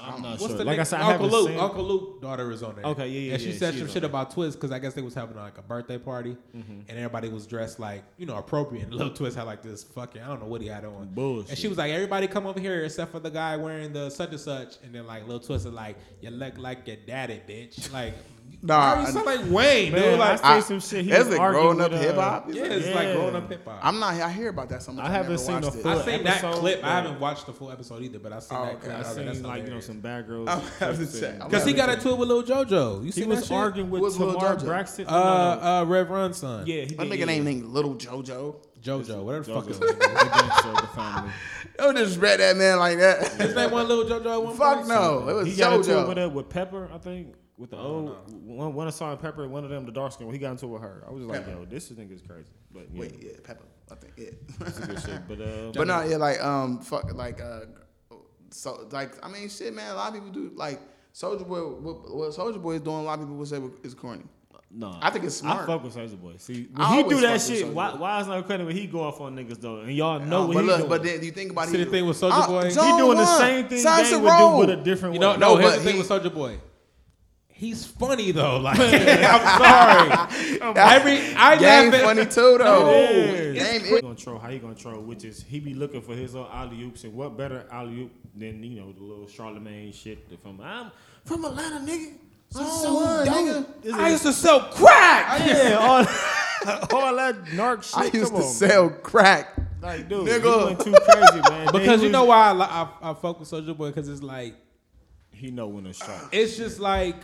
I'm not What's sure. the Like I nigga- said, I Uncle haven't Luke. seen. Uncle Luke daughter is on there. Okay, yeah, yeah, And she yeah, said she's some on shit there. about Twist because I guess they was having like a birthday party, Mm-hmm. and everybody was dressed like you know appropriate. And Lil Twist had like this fucking I don't know what he had on. Bullshit. And she was like, everybody come over here except for the guy wearing the such and such. And then like Lil Twist is like, you look like your daddy, bitch. Like Nah, Why you I- sound like Wayne, Man, dude. Like, I I- see some shit. He That's was like arguing growing up hip uh, hop. yeah, it's like Yeah. growing up hip hop. I'm not. I hear about that so much. I I, haven't never seen watched the it. full I seen that episode, clip. I haven't watched the full episode either, but I seen Oh, that okay. clip. I was like, seen like you know some bad girls. I'm having to check. Cause he got to into it with Lil JoJo. You He seen was that shit? arguing with Who's Lil Tamar JoJo? Braxton. Uh, uh, Rev Run son. yeah, he My nigga yeah. name named Little JoJo. JoJo, whatever the fuck his JoJo. name is. The the family. Don't disrespect that man like that. His name wasn't Lil JoJo at one Fuck point? no, it was He got into it JoJo. with, uh, with Pepper, I think. With the old one, one of Salt-N-Pepa, one of them, the dark skin. When he got into it with her. I was just like, Pepper. yo, this nigga is crazy. But yeah, Wait, yeah, Pepper. I think yeah. it's a good shit. But uh, But no, yeah, like um, fuck, like uh, so like I mean, shit, man. A lot of people do like Soulja Boy. What, what Soulja Boy is doing, a lot of people would say is corny. no, I think it's smart. I fuck with Soulja Boy. See, when I he always do that shit, why, why is it not credit when he go off on niggas though? And y'all know Uh, what but he look, doing. but then you think about See he, the thing with Soulja Uh, Boy? He Zone he doing the same thing Sunset Gang would do, Road. but a different You way. know, No, no, here's but the thing he- with Soulja Boy. He's funny though. Like I'm sorry. Every I Game laugh at funny too though. Yeah. Game He is- gonna troll how you gonna troll, which is he be looking for his own alley oops, and what better alley oop than you know the little Charlemagne shit that from I'm from Atlanta, nigga. I'm Zone One, nigga. I used to sell crack. yeah, all, all that narc shit. I used come to on, sell man. crack. like dude, Nigga. he went too crazy, man. Because you know why I, li- I I fuck with Soulja Boy because it's like he know when to strike. it's just like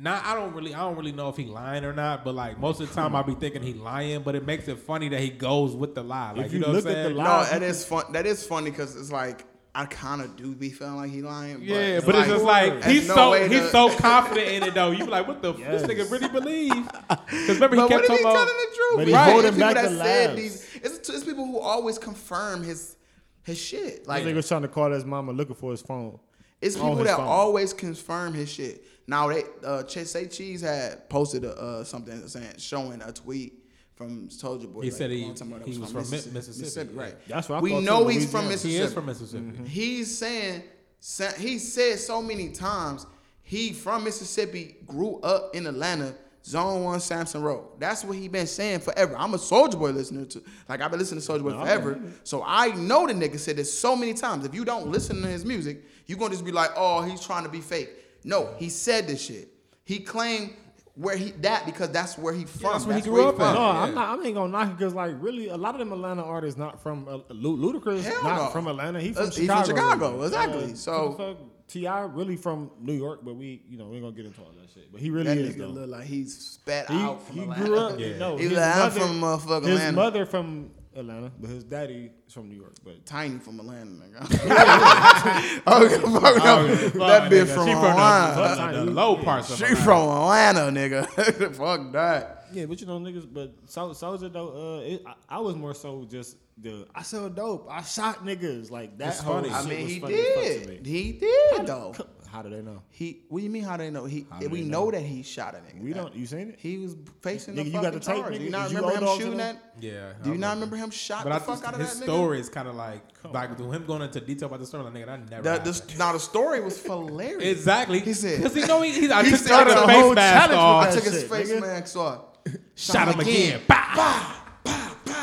not I don't really I don't really know if he lying or not, but like most of the time I be thinking he lying, but it makes it funny that he goes with the lie. Like If you you know look what I'm the saying? lie- No, that is fun. That is funny because it's like I kind of do be feeling like he lying. Yeah, but, but it's just like he's no so he's to- so confident in it though. You be like, what the f Yes. this nigga really believe? Because remember he But kept what if he talking telling about the truth? But he right? holding It's people back that the said these. It's, it's people who always confirm his his shit. Like Like nigga was trying to call his mama looking for his phone. It's people that phone. always confirm his shit. Now they uh say Cheese had posted a, uh, something saying showing a tweet from Soulja Boy. He like, said a he- long time ago that he was from Mi- Mississippi, yeah. right? That's what I we know too, he's from Mississippi. he is from Mississippi. He's saying he said so many times he from Mississippi, grew up in Atlanta, Zone One, Samson Road. That's what he been saying forever. I'm a Soulja Boy listener to, like I've been listening to Soulja Boy No, forever. believe So I know the nigga said this so many times. If you don't listen to his music, you gonna just be like, oh, he's trying to be fake. No, he said this shit. He claimed where he that because that's where he from. that's where he grew up from. at. No, Yeah. I'm not. I ain't gonna knock it because like really, a lot of them Atlanta artists not from uh, Lu- Ludacris, Hell not no. from Atlanta. He from Uh, he Chicago. from Chicago, exactly. Uh, So- who the fuck, T.I. really from New York, but we, you know, we ain't gonna get into all that shit. But he really That is nigga though. look like he's spat He, out from he Atlanta. grew up. Yeah. No, He's his like, I'm mother, from motherfucking his Atlanta. mother from Atlanta, but his daddy is from New York. But Tiny from Atlanta, nigga. oh, fuck no. that bitch nigga. from She from the- Atlanta. the, the low parts of She Atlanta. from Atlanta, nigga. fuck that. yeah, but you know, niggas. But Sol- Soulja though, uh, it, I, I was more so just the I sell dope. I shot niggas like that. It's whole funny. I mean, was he funny as fuck to did. He did though. How do they know? He. What do you mean? How do they know? He. We know know? that he shot a nigga. We don't. You seen it? He was facing Nigga, the you fucking got the tape, charge. Do you nigga? not Is you remember him shooting them? that? Yeah. Do you not remember. remember him shot But the I fuck out of that? his story is kind of like like with him going into detail about the story. Like nigga, that never. nigga? The, the, now the story was hilarious. Exactly. He said- because he know he, he, I He took started the a face whole mask challenge off. I took his face mask off. shot him again. Bah!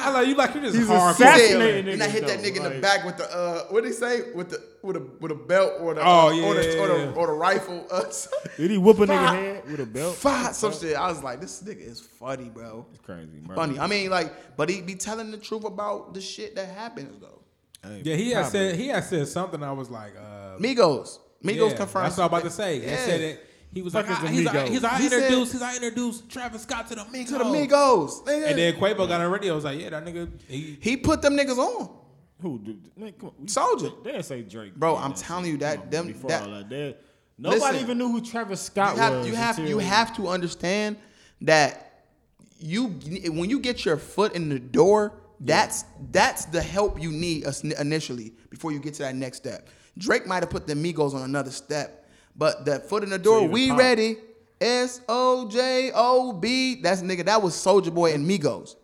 I like you like you just He's hardcore. assassinating and I hit that though, nigga in the back with the uh, what did he say with the with a with a belt or the Oh, uh, or, the, or, the, or the rifle. Uh, Did he whoop a nigga Fuck. head with a belt? Fuck some shit. I was like, this nigga is funny, bro. It's crazy. murder. Funny. I mean, like, but he be telling the truth about the shit that happens though. Hey, Yeah, he had said he had said something. I was like, uh, Migos, Migos yeah, confirmed. That's what I was about to say. He Yeah. said it. He was Fuck like, I, he's, like, he's I He said- introduced, he's I introduced Travis Scott to the Migos. to the Migos. Nigga. And then Quavo got on the radio. Was like, yeah, that nigga. He, he put them niggas on. Who? Dude, man, come on. Soulja. They didn't say Drake. Bro, I'm telling you that Come on, them- before that- all that. They- nobody Listen. even knew who Travis Scott You have was. you have until- you have to understand that you when you get your foot in the door, that's that's the help you need initially before you get to that next step. Drake might have put the Migos on another step, but that foot in the door, even we pop. ready. S O J O B. That's nigga. That was Soulja Boy and Migos.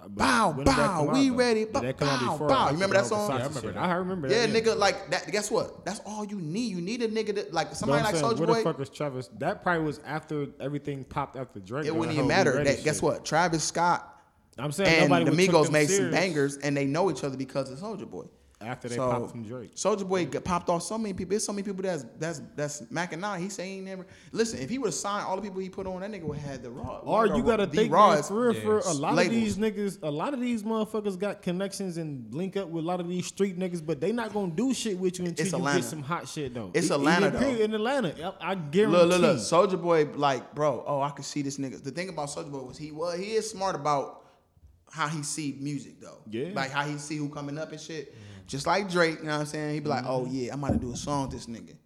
But Bow, when bow, come out, we though? ready. Did that come out Bow, bow. You remember that song? Yeah, I remember shit? that. I remember that. Yeah, nigga. Like that. Guess what? That's all you need. You need a nigga that like somebody I'm like saying, Soulja where Boy. the fuck is Travis? That probably was after everything popped after Drake. It wouldn't even matter. That, guess what? Travis Scott I'm saying and nobody the would took Migos them made some bangers, and they know each other because of Soulja Boy. After they So- popped from Drake. Soulja Boy got popped off so many people. There's so many people that's that's that's macking out. He say he ain't never listen. If he would have signed all the people he put on, that nigga would have had the raw. Or you gotta the think rawest- for real, for a lot labels. of these niggas, a lot of these motherfuckers got connections and link up with a lot of these street niggas, but they not gonna do shit with you until It's you Atlanta. get some hot shit though. It's E- Atlanta, though. In Atlanta, I, I guarantee. Look, look, look. Soulja Boy, like, bro, oh, I could see this nigga. The thing about Soulja Boy was he was he is smart about how he see music though. Yeah. Like how he see who coming up and shit. Mm-hmm. Just like Drake, you know what I'm saying? He'd be like, oh Mm-hmm. yeah, I'm about to do a song with this nigga.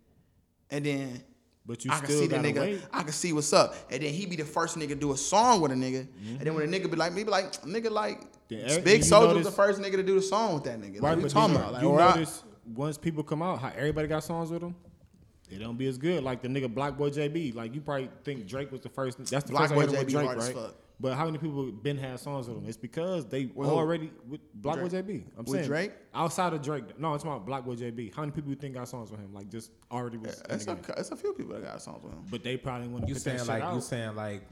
And then But you I can see the nigga. wait. I can see what's up. And then he be the first nigga to do a song with a nigga. And then when a nigga be like, me be like, nigga like Yeah, Big Soulja was the first nigga to do the song with that nigga. Like, Right, what you but talking you, about? Like, you or I- once people come out, how everybody got songs with them. It don't be as good. Like the nigga Black Boy JB. Like you probably think Drake was the first. That's the Black first Boy I with JB Drake, hard as right? Fuck. But how many people been had songs with him? It's because they With who? already with Black Boy JB. I'm With saying Drake? outside of Drake. No, it's about Black Boy JB. How many people you think got songs with him? Like just already was. in it's, a, it's a few people that got songs with him. But they probably want to You put that saying shit like out. you saying like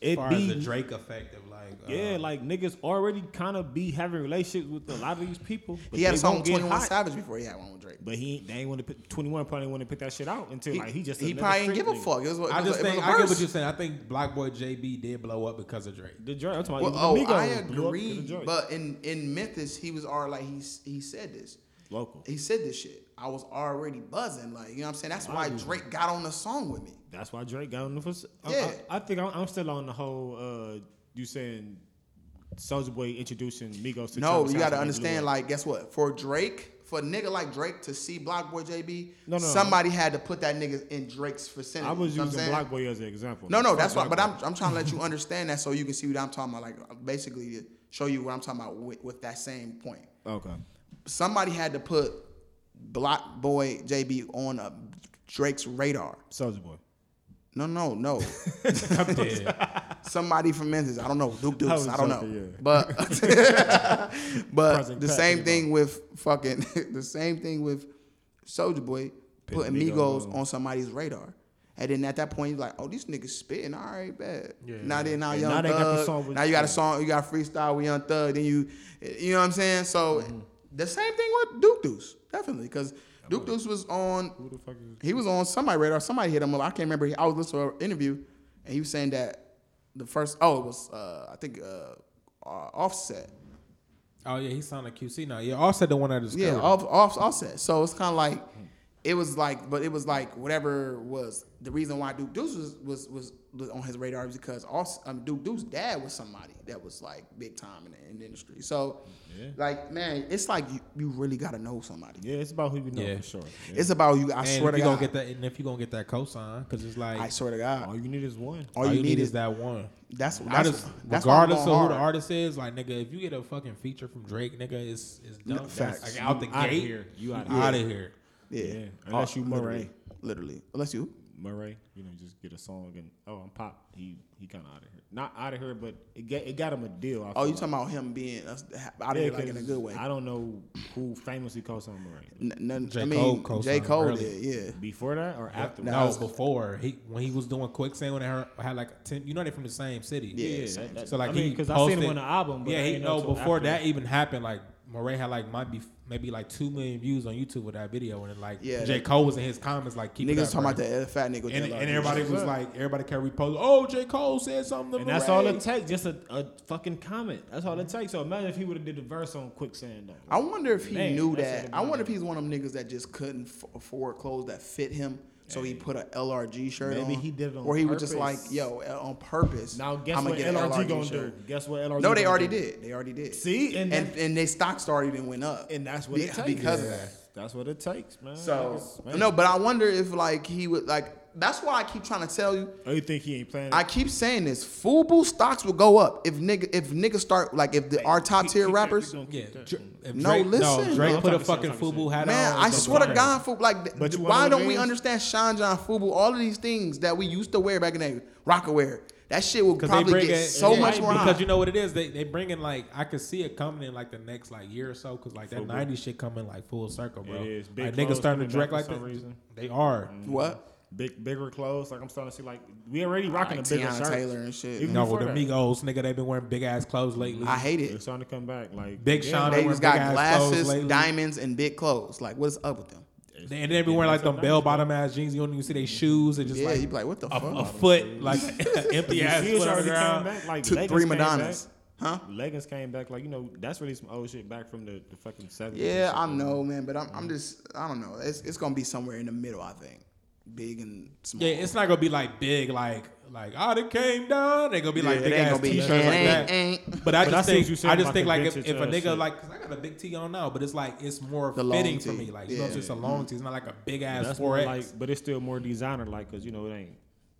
It far be as the Drake effect of like uh, yeah, like niggas already kind of be having relationships with a lot of these people. But He had they a song won't with get 21 hot. Savage before he had one with Drake. But he they ain't want to put twenty one probably want to put that shit out until He, like he just he probably didn't street give a fuck. It was, it I was just a, it was think a I get what you're saying. I think Black Boy JB did blow up because of Drake. The Drake. I'm talking Well, about oh, Migos I blew up 'cause agree. But in in Memphis, he was already like he he said this. local. He said this shit. I was already buzzing. Like you know what I'm saying. That's why Drake got on the song with me. That's why Drake got on the first. Yeah. I, I think I'm, I'm still on the whole. Uh, you saying Soulja Boy introducing Migos to No, you got to and they blew understand. Like, guess what? For Drake, for a nigga like Drake to see Block Boy JB, No, no, somebody had to put that nigga in Drake's vicinity. I was You know using? Black Boy as an example. No, no, that's why. But I'm, I'm trying to let you understand that so you can see what I'm talking about. Like, basically, to show you what I'm talking about with, with that same point. okay. Somebody had to put Block Boy JB on uh, Drake's radar. Soulja Boy. No, no, no. Somebody from Memphis. I don't know. Duke I Dukes. was I don't know. yeah. But but Project the Pat, same you thing with fucking the same thing with Soulja Boy putting Migos Migos on. somebody's radar. And then at that point, you're like, oh, these niggas spitting, all right, bad. Yeah. Now then, now Young now they got the Thug. now you got a song, you got freestyle with Young Thug. Then you, you know what I'm saying? So Mm-hmm. The same thing with Duke Deuce, definitely, because Duke Deuce was on Who the fuck is? he was on somebody's radar. Somebody hit him up. I can't remember. I was listening to an interview, and he was saying that the first oh it was uh, I think uh, uh, Offset. Oh yeah, he sounded QC now. Yeah, Offset the one that discovered. Yeah, off, off Offset. So it's kind of like it was like, but it was like whatever was the reason why Duke Deuce was was was, was on his radar was because Off, um, Duke Deuce's dad was somebody that was like big time in the, in the industry. So Yeah. like man, it's like you, you really got to know somebody. Yeah, it's about who you know Yeah. for sure. Yeah. It's about you. I and swear to you God. gonna get that, and if you gonna get that cosign, because it's like I swear to God. All you need is one. All, all you, need, is that one. That's I that's, just, that's why I'm regardless of going who the artist is, like nigga, if you get a fucking feature from Drake, nigga, it's it's No, done. facts. Like out the You outta gate, here. You outta out here. of here. Yeah. Yeah, unless you Morray. Literally. Literally. Unless you. Morray, you know, just get a song and oh, I'm pop. He he kind of out of here. Not out of here, but it get it got him a deal. I Oh, you like. talking about him being out of Yeah, here like in a 'cause good way? I don't know who famously co-signed Morray. N- none- J. I Cole mean, co-signed J. Cole early. did, yeah. Before that or after? Nah, No, I was- before he when he was doing Quicksand when they had, had like ten, you know they from the same city. Yeah, yeah, same. that- that- So like I mean, he because I seen him on the album. But yeah, he no. know Before after. that even happened, like Morray had like might be maybe like two million views on YouTube with that video, and like Yeah, J Cole was in his comments like keep it Niggas up, talking about bro. that fat nigga. And, and everybody was like, everybody can repost. Oh, J Cole said something. To And that's all it takes, just a, a fucking comment. That's all it mm-hmm. takes. So imagine if he would have did the verse on Quicksand though. I wonder if he Man, knew that. I wonder if he's one of them niggas that just couldn't afford clothes that fit him, so he put a LRG shirt on. Maybe he did it on or he was just like, yo, uh, on purpose. Now guess I'ma what get a LRG, gonna shirt. do? Guess what LRG? No, they already do? did. They already did. See, and and and their stock started and went up. And that's what Be- it takes. because of that. That's what it takes, man. So man. no, but I wonder if like he would like. That's why I keep trying to tell you. Oh, you think he ain't playing? I keep saying this. Fubu stocks will go up if nigga if niggas start like if the our top tier rappers. Yeah, Dr- if No, listen. no, Drake I'm put a fucking I'm Fubu hat Man, on. Man, I swear to fire. God, Fubu, like, But you why don't we it is? understand Sean John Fubu? All of these things that we used to wear back in the day, wear That shit will Because they probably bring get it so yeah, much more because high. you know what it is. They they bring in like I could see it coming in like the next like year or so because like that Fubu. '90s shit coming like full circle, bro. It is. Big Like niggas starting to direct like that. reason. They are. what? Big bigger clothes. Like I'm starting to see like we already rocking Like a bigger Teyana shirt. Taylor and shit. Even No, before the that. Migos, nigga, they've been wearing big ass clothes lately. I hate it. They're starting to come back. Like Big yeah, Sean, like, they Niggas wear got big ass clothes glasses, diamonds, and big clothes. Like, what's up with them? They- and they be wearing like them bell bottom ass jeans. You don't even see their shoes. It's just Yeah, like you be like, what the a, fuck? a foot, like empty You ass see foot on the came ground. back. Like Two, three Madonnas. Huh? Leggings came back. Like you know, that's really some old shit back from the, the fucking seventies. Yeah, I know, man, but I'm, I'm mm-hmm. just, I don't know. It's, it's gonna be somewhere in the middle, I think. Big and small. Yeah, it's not gonna be like big, like like oh they came down. They gonna be Yeah, like it big ass t-shirts ain't, like that. ain't. But I But just see what think you said I just think like if, if a nigga shit. like cause I got a big T on now, but it's like it's more The fitting for me. Like you know, it's just a long tee. It's not like a big ass four X. like, but it's still more designer like because you know it ain't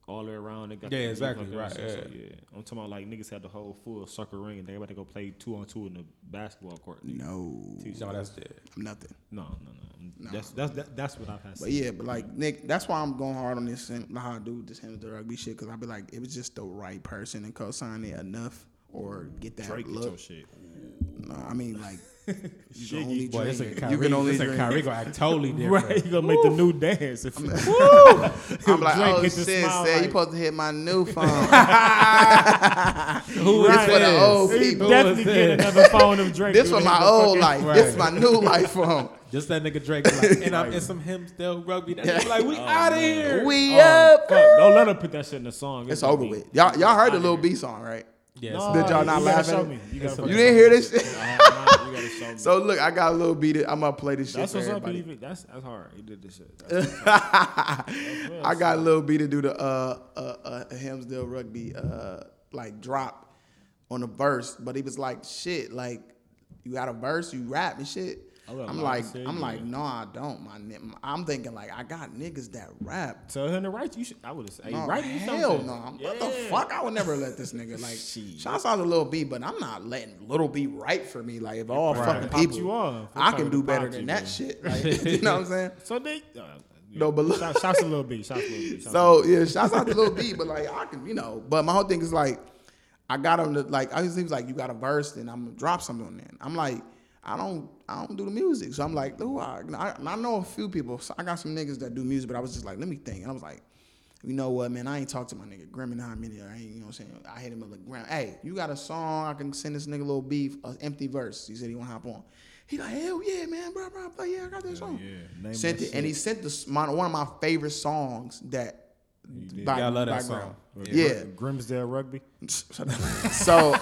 all the way around. They got Yeah, the exactly, right, and shit, so, yeah. yeah. I'm talking about like niggas had the whole full sucker ring and they about to go play two on two in the basketball court. No, no, that's dead. nothing. No, no, no. That's that's that, that's what I've had. But yeah, but like Nick, that's why I'm going hard on this and how I do this him the rugby shit because I be like, it was just the right person and co-sign it enough or get that Drake get look. your shit. No, I mean like, you can only you- Boy, this drink. a Kyrie, You can only this a drink. Kyrie gonna act totally different. Right, you gonna make the new dance. If I'm like, Drake oh get the shit, smile say you like- supposed to hit my new phone. Who This for the this? old he people. definitely was get another phone of Drake. this for my old life. This Right. my new life phone. Just that nigga Drake, like, and, I'm, and some him still rugby. That be like, we Oh, out of here. We Oh, up. fuck. Don't let her put that shit in the song. It's gonna over with. Y'all, y'all heard the little B song, right? Yes. No, Did y'all not you laugh at show me. You, gotta You didn't hear this shit? I have not. You gotta show me. So look, I got a little beat. It I'm gonna play this shit that's for what's up. everybody. Even, that's that's hard. You did this shit. That's, I got a little beat to do the uh uh, uh Hemsdale rugby uh like drop on the verse, but he was like, shit, like you got a verse, you rap and shit. I got a I'm like, I'm yeah. like, no, I don't. My, I'm thinking like, I got niggas that rap. Tell him to write. You should. I would have said, No, write hell something. no. What the fuck? I would never let this nigga like. Shouts out to Lil B, but I'm not letting Little B write for me. Like if all Right. fucking people, you off. I can do better you, than that shit. Like, you know what I'm saying? So they. Uh, yeah. No, but look- Shout- shouts to Lil B. Shouts to Lil B. Shouts So yeah, shouts out to Lil B, but like I can, you know. But my whole thing is like, I got him to like. I was he was like, you got a verse, and I'm gonna drop something on there. I'm like, I don't, I don't do the music, so I'm like, who I, I, I know a few people. So I got some niggas that do music, but I was just like, let me think. And I was like, you know what, man? I ain't talked to my nigga Grim in how many. I ain't, you know what I'm saying? I hit him with like, Grim. Hey, you got a song? I can send this nigga a little beef, an empty verse. He said he want to hop on. He like, hell yeah, man, bro, bro, bro, yeah, I got that song. yeah. Name Sent that it, and he sent this my, one of my favorite songs that. By, Yeah, I love that by song. Grim. Yeah. Yeah. Grimsdale Rugby. so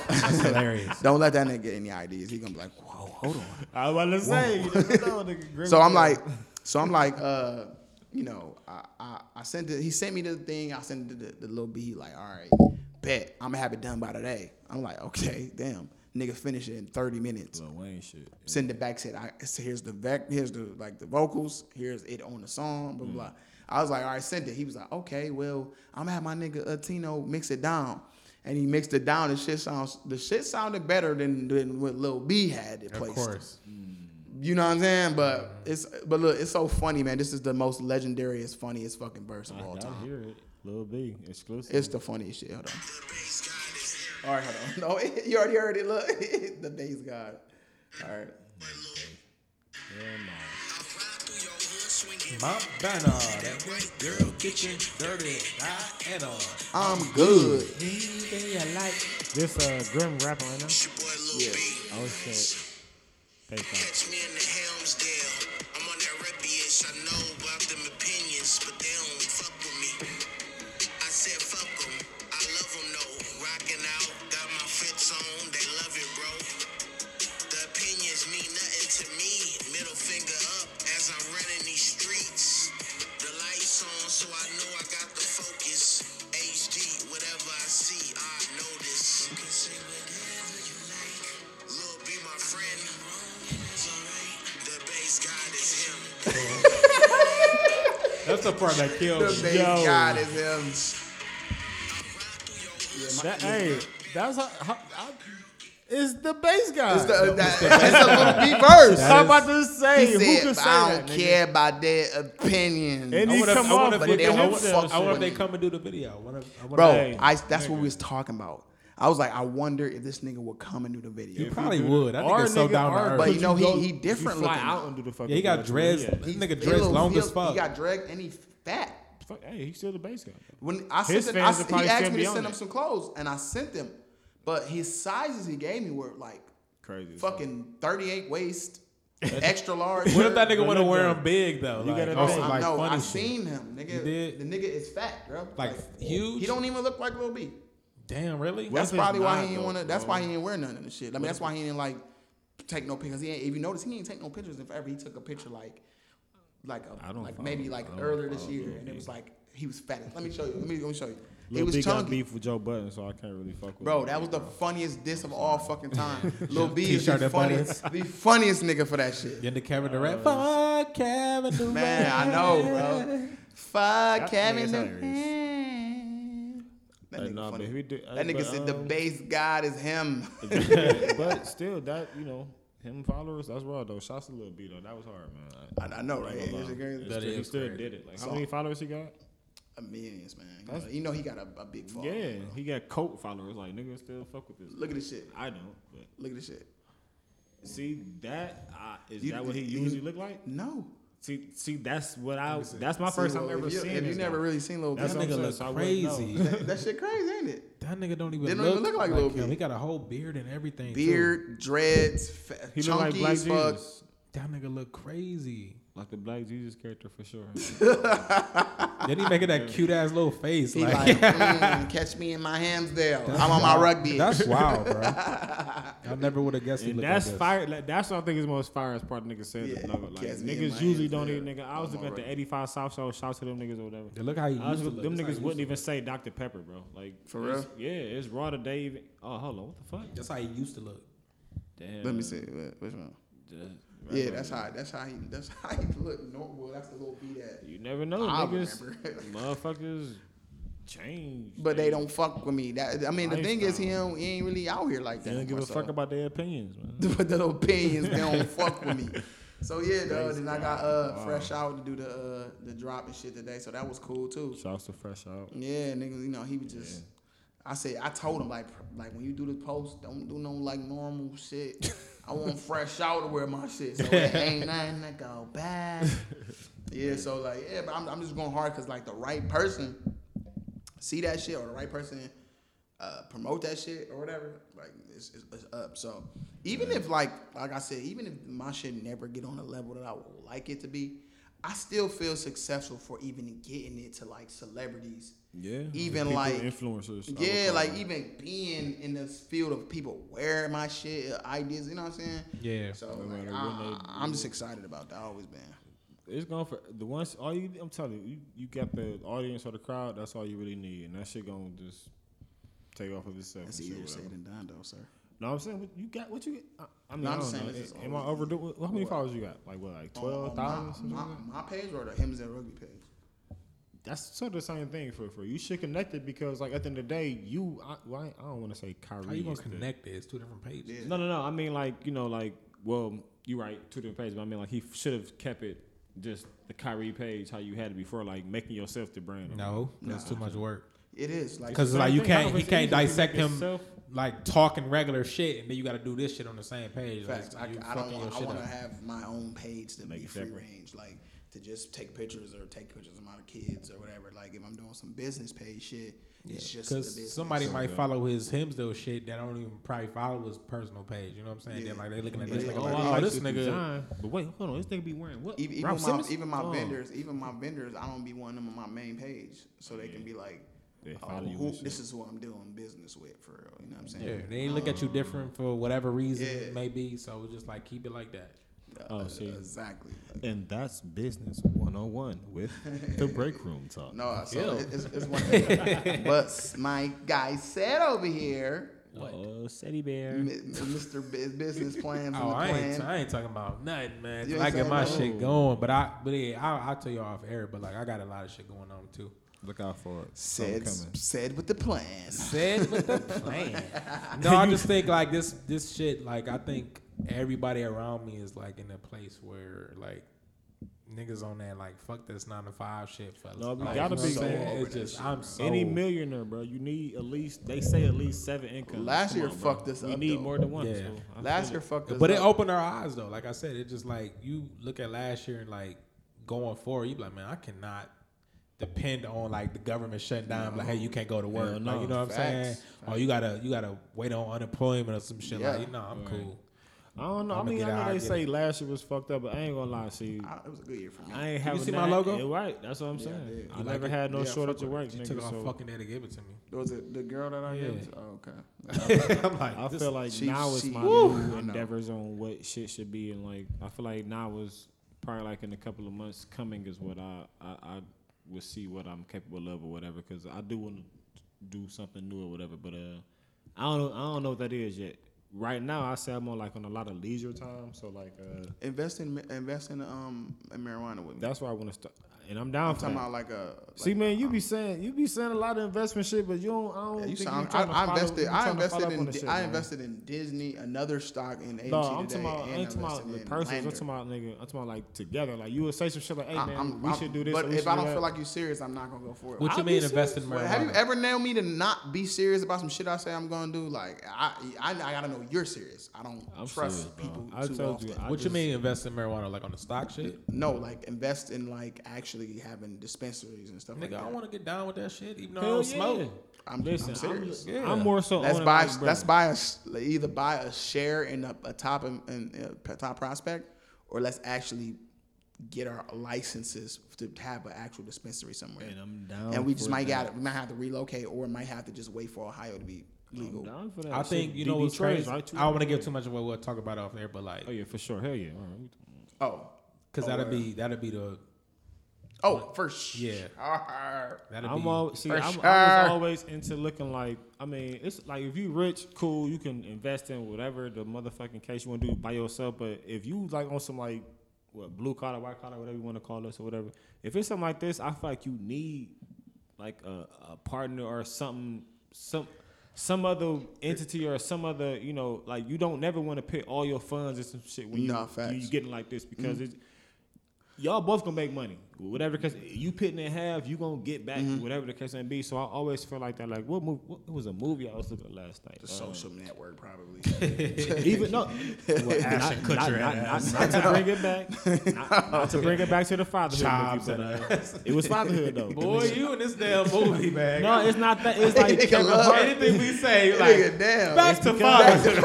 That's hilarious. don't let that nigga get any ideas. He gonna be like, whoa, hold on. I was about to say. You know, nigga. So I'm like, so I'm like, uh, you know, I, I, I sent it. He sent me the thing. I sent it the, the little beat. Like, all right, bet I'm gonna have it done by today. I'm like, okay, damn, nigga, finish it in 30 minutes. Lil Wayne shit. Send it back. Said, I so here's the vec, here's the like the vocals. Here's it on the song. Blah blah. blah. I was like, all right, send it. He was like, okay, well, I'm gonna have my nigga uh, Tino mix it down. And he mixed it down. The shit sounds. The shit sounded better than, than what Lil B had it Of placed. course. You know what I'm saying? But it's but look, it's so funny, man. This is the most legendary, it's funniest fucking verse of I all time. I hear it. Lil B. Exclusive. It's the funniest shit. Hold on. All right, hold on. No, you already heard it. Look, the Based God. All right. Mount Banner, that white girl kitchen dirty, I and on. I'm good. This uh Grim rapping right now. Yeah. Oh shit. Pay for focus. HD, whatever I see, I notice. You can say whatever you like. Lil be my friend. The Based God is him. That's the part that The kills me. bass Yo. god is him. That, hey, that's how, how, I, it's the bass guy. It's, the, that, it's a little beat verse. I'm about to say, He who said, could say I don't nigga? care about their opinions. And I he wonder if- come I off if but they don't I hip fuck I wonder if they come and do the video. I wonder, I wonder Bro, Hey, I, that's what we was talking about. I was like, I wonder if this nigga would come and do the video. He probably do would. the- That or nigga's so down to earth. But you know, he- go- he different you fly looking out and do the fucking Yeah, he got video, dreads. yeah. This nigga He a dreads long as fuck. He got dread and he fat. Fuck, hey, he's still the base guy. When I sent him, I, he asked me to send him some clothes, and I sent them. But his sizes he gave me were like Crazy. as fuck. fucking 38 waist, extra large. What if that nigga want to wear good. them big though? You like, gotta on think. some, I like know. I shit. seen him, nigga. The nigga is fat, bro. Like, huge? He don't even look like Lil B. Damn, really? That's if probably why he didn't want to. That's bro? why he didn't wear none of the shit. I mean, that's why he didn't like take no pictures. He ain't, if you notice, he didn't take no pictures. If ever he took a picture like, like a, I don't like follow- maybe like earlier this year, and it was like he was fat. Let me show you. Let me let me show you. He Lil was B got chunky. beef with Joe Budden, so I can't really fuck with Bro, him. that was the funniest diss of all fucking time. Lil B is the funniest, the funniest nigga for that shit. Then the Kevin Durant. Fuck Kevin Durant. Man, I know, bro. Fuck That Kevin nigga's Durant. That nigga nah, funny. do- That hey, nigga but, said the um, Based God is him. but still, that you know, him followers, that's raw though. Shouts to Lil B though. That was hard, man. I, I know, right? ain't It's It's That. He still did it. Like, how many followers he got? A millions, man. You know, you know he got a, a big following. Yeah, bro. he got cult followers. Like niggas still fuck with this. Look at this shit. I don't, but Look at this shit. see that uh, is You- that what he you- usually look like? No. See, see, that's what I. That's my See, first time ever seeing. If you never guy. really seen Lil That's That nigga saying, look so I wouldn't know. crazy. that, that shit crazy, ain't it? That nigga don't even don't look, even look like Lil B. him. He got a whole beard and everything. too. Beard, dreads, fa- He look like chunky Black as fuck. Jesus, That nigga look crazy. like the Black Jesus character for sure. Then he making that cute ass little face. He like, like, mm, catch me in my Hamsdale. I'm on my rugby. That's wild, bro. I never would have guessed he And looked that's like fire. Like, that's what I think is the most fire as part. Of niggas said Yeah, no, like catch me in niggas my usually don't there. even. Nigga, I was looking at the 85 South Show. Shout to them niggas or whatever. They look how he I was, look. them That's niggas wouldn't even say Dr Pepper, bro. Like For real? Yeah, it's raw today. Even, oh, hold on, what the fuck? That's how he used to look. Damn. Let me see. What- Which one? Just- Yeah, that's how. That's how he. That's how he look. No, well, that's the little B that. You never know, I niggas. motherfuckers change. But they don't fuck with me. That I mean, the thing is, he don't, he ain't really out here like that. They don't give a more, fuck about their opinions, man. but the opinions they don't fuck with me. So yeah, dog. Then I got uh fresh out to do the uh the drop and shit today. So that was cool too. Shouts to Fresh Out. Yeah, nigga, you know he was just. I said I told him like like when you do the post, don't do no like normal shit. I want fresh out to wear my shit, so it ain't nothing to go bad. Yeah, so like yeah, but I'm I'm just going hard because like the right person see that shit or the right person uh, promote that shit or whatever, like it's, it's, it's up. So even if like like I said, even if my shit never get on the level that I would like it to be, I still feel successful for even getting it to like celebrities. Yeah. Even People, like influencers. Yeah, like them. even being in this field of people wearing my shit, uh, ideas, you know what I'm saying? Yeah. So No like, I, they, I'm just excited about that. I always been. It's going for the ones. All you, I'm telling you, you, you got the audience or the crowd. That's all you really need, and that shit gonna just take off of itself. That's and shit, easier said than done, though, sir. No, I'm saying what you got. What you get? I, I mean, No, I I'm don't saying know. this Am I all- overdoing? How many what? followers you got? Like what? Like twelve thousand? twelve my, my, my page or the Hims and Rugby page? That's sort of the same thing for for you. Should connect it because like at the end of the day, you. I, well, I, I don't want to say Kyrie. How you gonna is the- connect it? It's two different pages. Yeah. No, no, no. I mean, like you know, like well, you're right. Two different pages, but I mean, like he should have kept it just the Kyrie page how you had it before, like making yourself the brand. No, that's too much work. It is like Because like you can't, if he can't easy to make dissect him yourself- like talking regular shit, and then you got to do this shit on the same page. Facts. I, Like, you I don't want. your I want to have my own page to Make be free separate. range, like to just take pictures or take pictures of my kids or whatever. Like if I'm doing some business page shit, it's just Because business. somebody might follow his Himsdale shit that don't even probably follow his personal page. You know what I'm saying? Yeah. Then like they looking at Yeah. this nigga Oh, like, I oh, like this this nigga. design. But wait, hold on. This nigga be wearing what? Even, even my even my Oh. vendors, even my vendors, I don't be wanting them on my main page so they can be like, They oh, you who, this is who I'm doing business with for real. You know what I'm saying? Yeah, they ain't look at you different for whatever reason Yeah. it may be. So just like keep it like that. Oh, Uh, see. exactly. And that's business 101 with the break room talk. No, so Ew. it, it's, it's one. Of but my guy said over here, Oh, City Bear. Mr. Business plans and Oh, the I plan. ain't, I ain't talking about nothing, man. You Till ain't I get my nothing? shit going, but I, but yeah, I'll, I'll tell you off air. But like, I got a lot of shit going on too. Look out for it. said said with the plan. Said with the plan. No, I just think like this, this shit. Like, I think everybody around me is like in a place where like niggas on that like fuck this nine to five shit, fellas. No, we like, gotta you know be what saying? It's just shit, I'm so Any millionaire, bro, you need at least. They say at least seven incomes. Last Come year on, bro. fucked us We up, need though. more than one. Yeah. so Last year it. fucked us But it opened our eyes though. Like I said, it just like you look at last year and like going forward, you be like, man, I cannot depend on like the government shutting down. Like, hey, you can't go to work. Hell Like, no. you know what I'm saying? Facts. Or you gotta you gotta wait on unemployment or some shit. Yeah. Like, no, I'm cool. I don't know. I'ma I mean, I know they say it. last year was fucked up, but I ain't gonna lie. See, I- it was a good year for me. I ain't having see that. my logo? Yeah, right. That's what I'm saying. I did. I You never like it? had no Yeah, shortage of work. She nigga, took it off so fucking day to give it to me. Was it the girl that I Yeah. gave? to? Oh, okay. I'm like, I feel like she- now it's my Woo! new endeavors on what shit should be, and like I feel like now was probably like in a couple of months coming is what I I, I will see what I'm capable of or whatever. Because I do want to do something new or whatever, but uh, I don't know I don't know what that is yet. Right now, I say I'm on like on a lot of leisure time, so like uh, Invest in invest in um in marijuana with me. that's why I want to start, and I'm down I'm for talking that. about like a. See, man, you be saying you be saying a lot of investment shit, but you don't. I don't Yeah, you think sound, you I, tryna I follow- invested. you I invested in. the shit, I man. invested in Disney, another stock in AMC No, I'm today, talking about. I and ain't talking about invested the in person. I'm talking about nigga. I'm talking about like together. Like you would say some shit like, "Hey man, I'm- we I'm- should do this." But if I do don't feel like you're serious, I'm not gonna go for it. what you mean serious. invest in marijuana? have you ever nailed me to not be serious about some shit I say I'm gonna do? Like I, I, I gotta know you're serious. I don't I'm trust people I too told often. you, what you mean invest in marijuana? Like on the stock shit? no, like invest in like actually having dispensaries and stuff like Nigga, I that. want to get down with that shit, even though I Hell don't yeah. smoke. I'm, Listen, I'm serious. I'm, Yeah. I'm more so. Let's buy. like, let's buy a s- either buy a share in a, a top in, in, a top prospect, or let's actually get our licenses to have an actual dispensary somewhere. And I'm down. and we just might that. got we might have to relocate, or might have to just wait for Ohio to be legal. I'm down for that. I think you know DB what's trades, crazy. right? I don't want to different give too much of what We'll talk about off there, but like, Oh yeah, for sure. Hell yeah. All right. Oh, because Oh, that'll uh, be that'll be the oh, for sure. Yeah. that'd I'm be. all, see, For I'm, I sure. was always into looking like. I mean, it's like if you rich, cool, you can invest in whatever the motherfucking case you want to do by yourself. But if you like on some like what blue collar, white collar, whatever you want to call this or whatever, if it's something like this, I feel like you need like a, a partner or something, some some other entity or some other, you know, like you don't never want to put all your funds in some shit when you Nah, facts. you getting like this because mm-hmm. it's y'all both gonna make money. Whatever the case, you pitting in half, you gonna get back. Whatever the case may be. So I always feel like that. Like what movie? What, it was a movie I was looking at last night. The Uh, social network, probably. even no, well, not, not, not, not, not to bring it back, not, not to bring it back to the fatherhood Chops movie, but uh, it was fatherhood though. Boy, you in this damn movie, man. no, it's not that. It's like Kevin Hart. anything we say, like damn. back to fatherhood.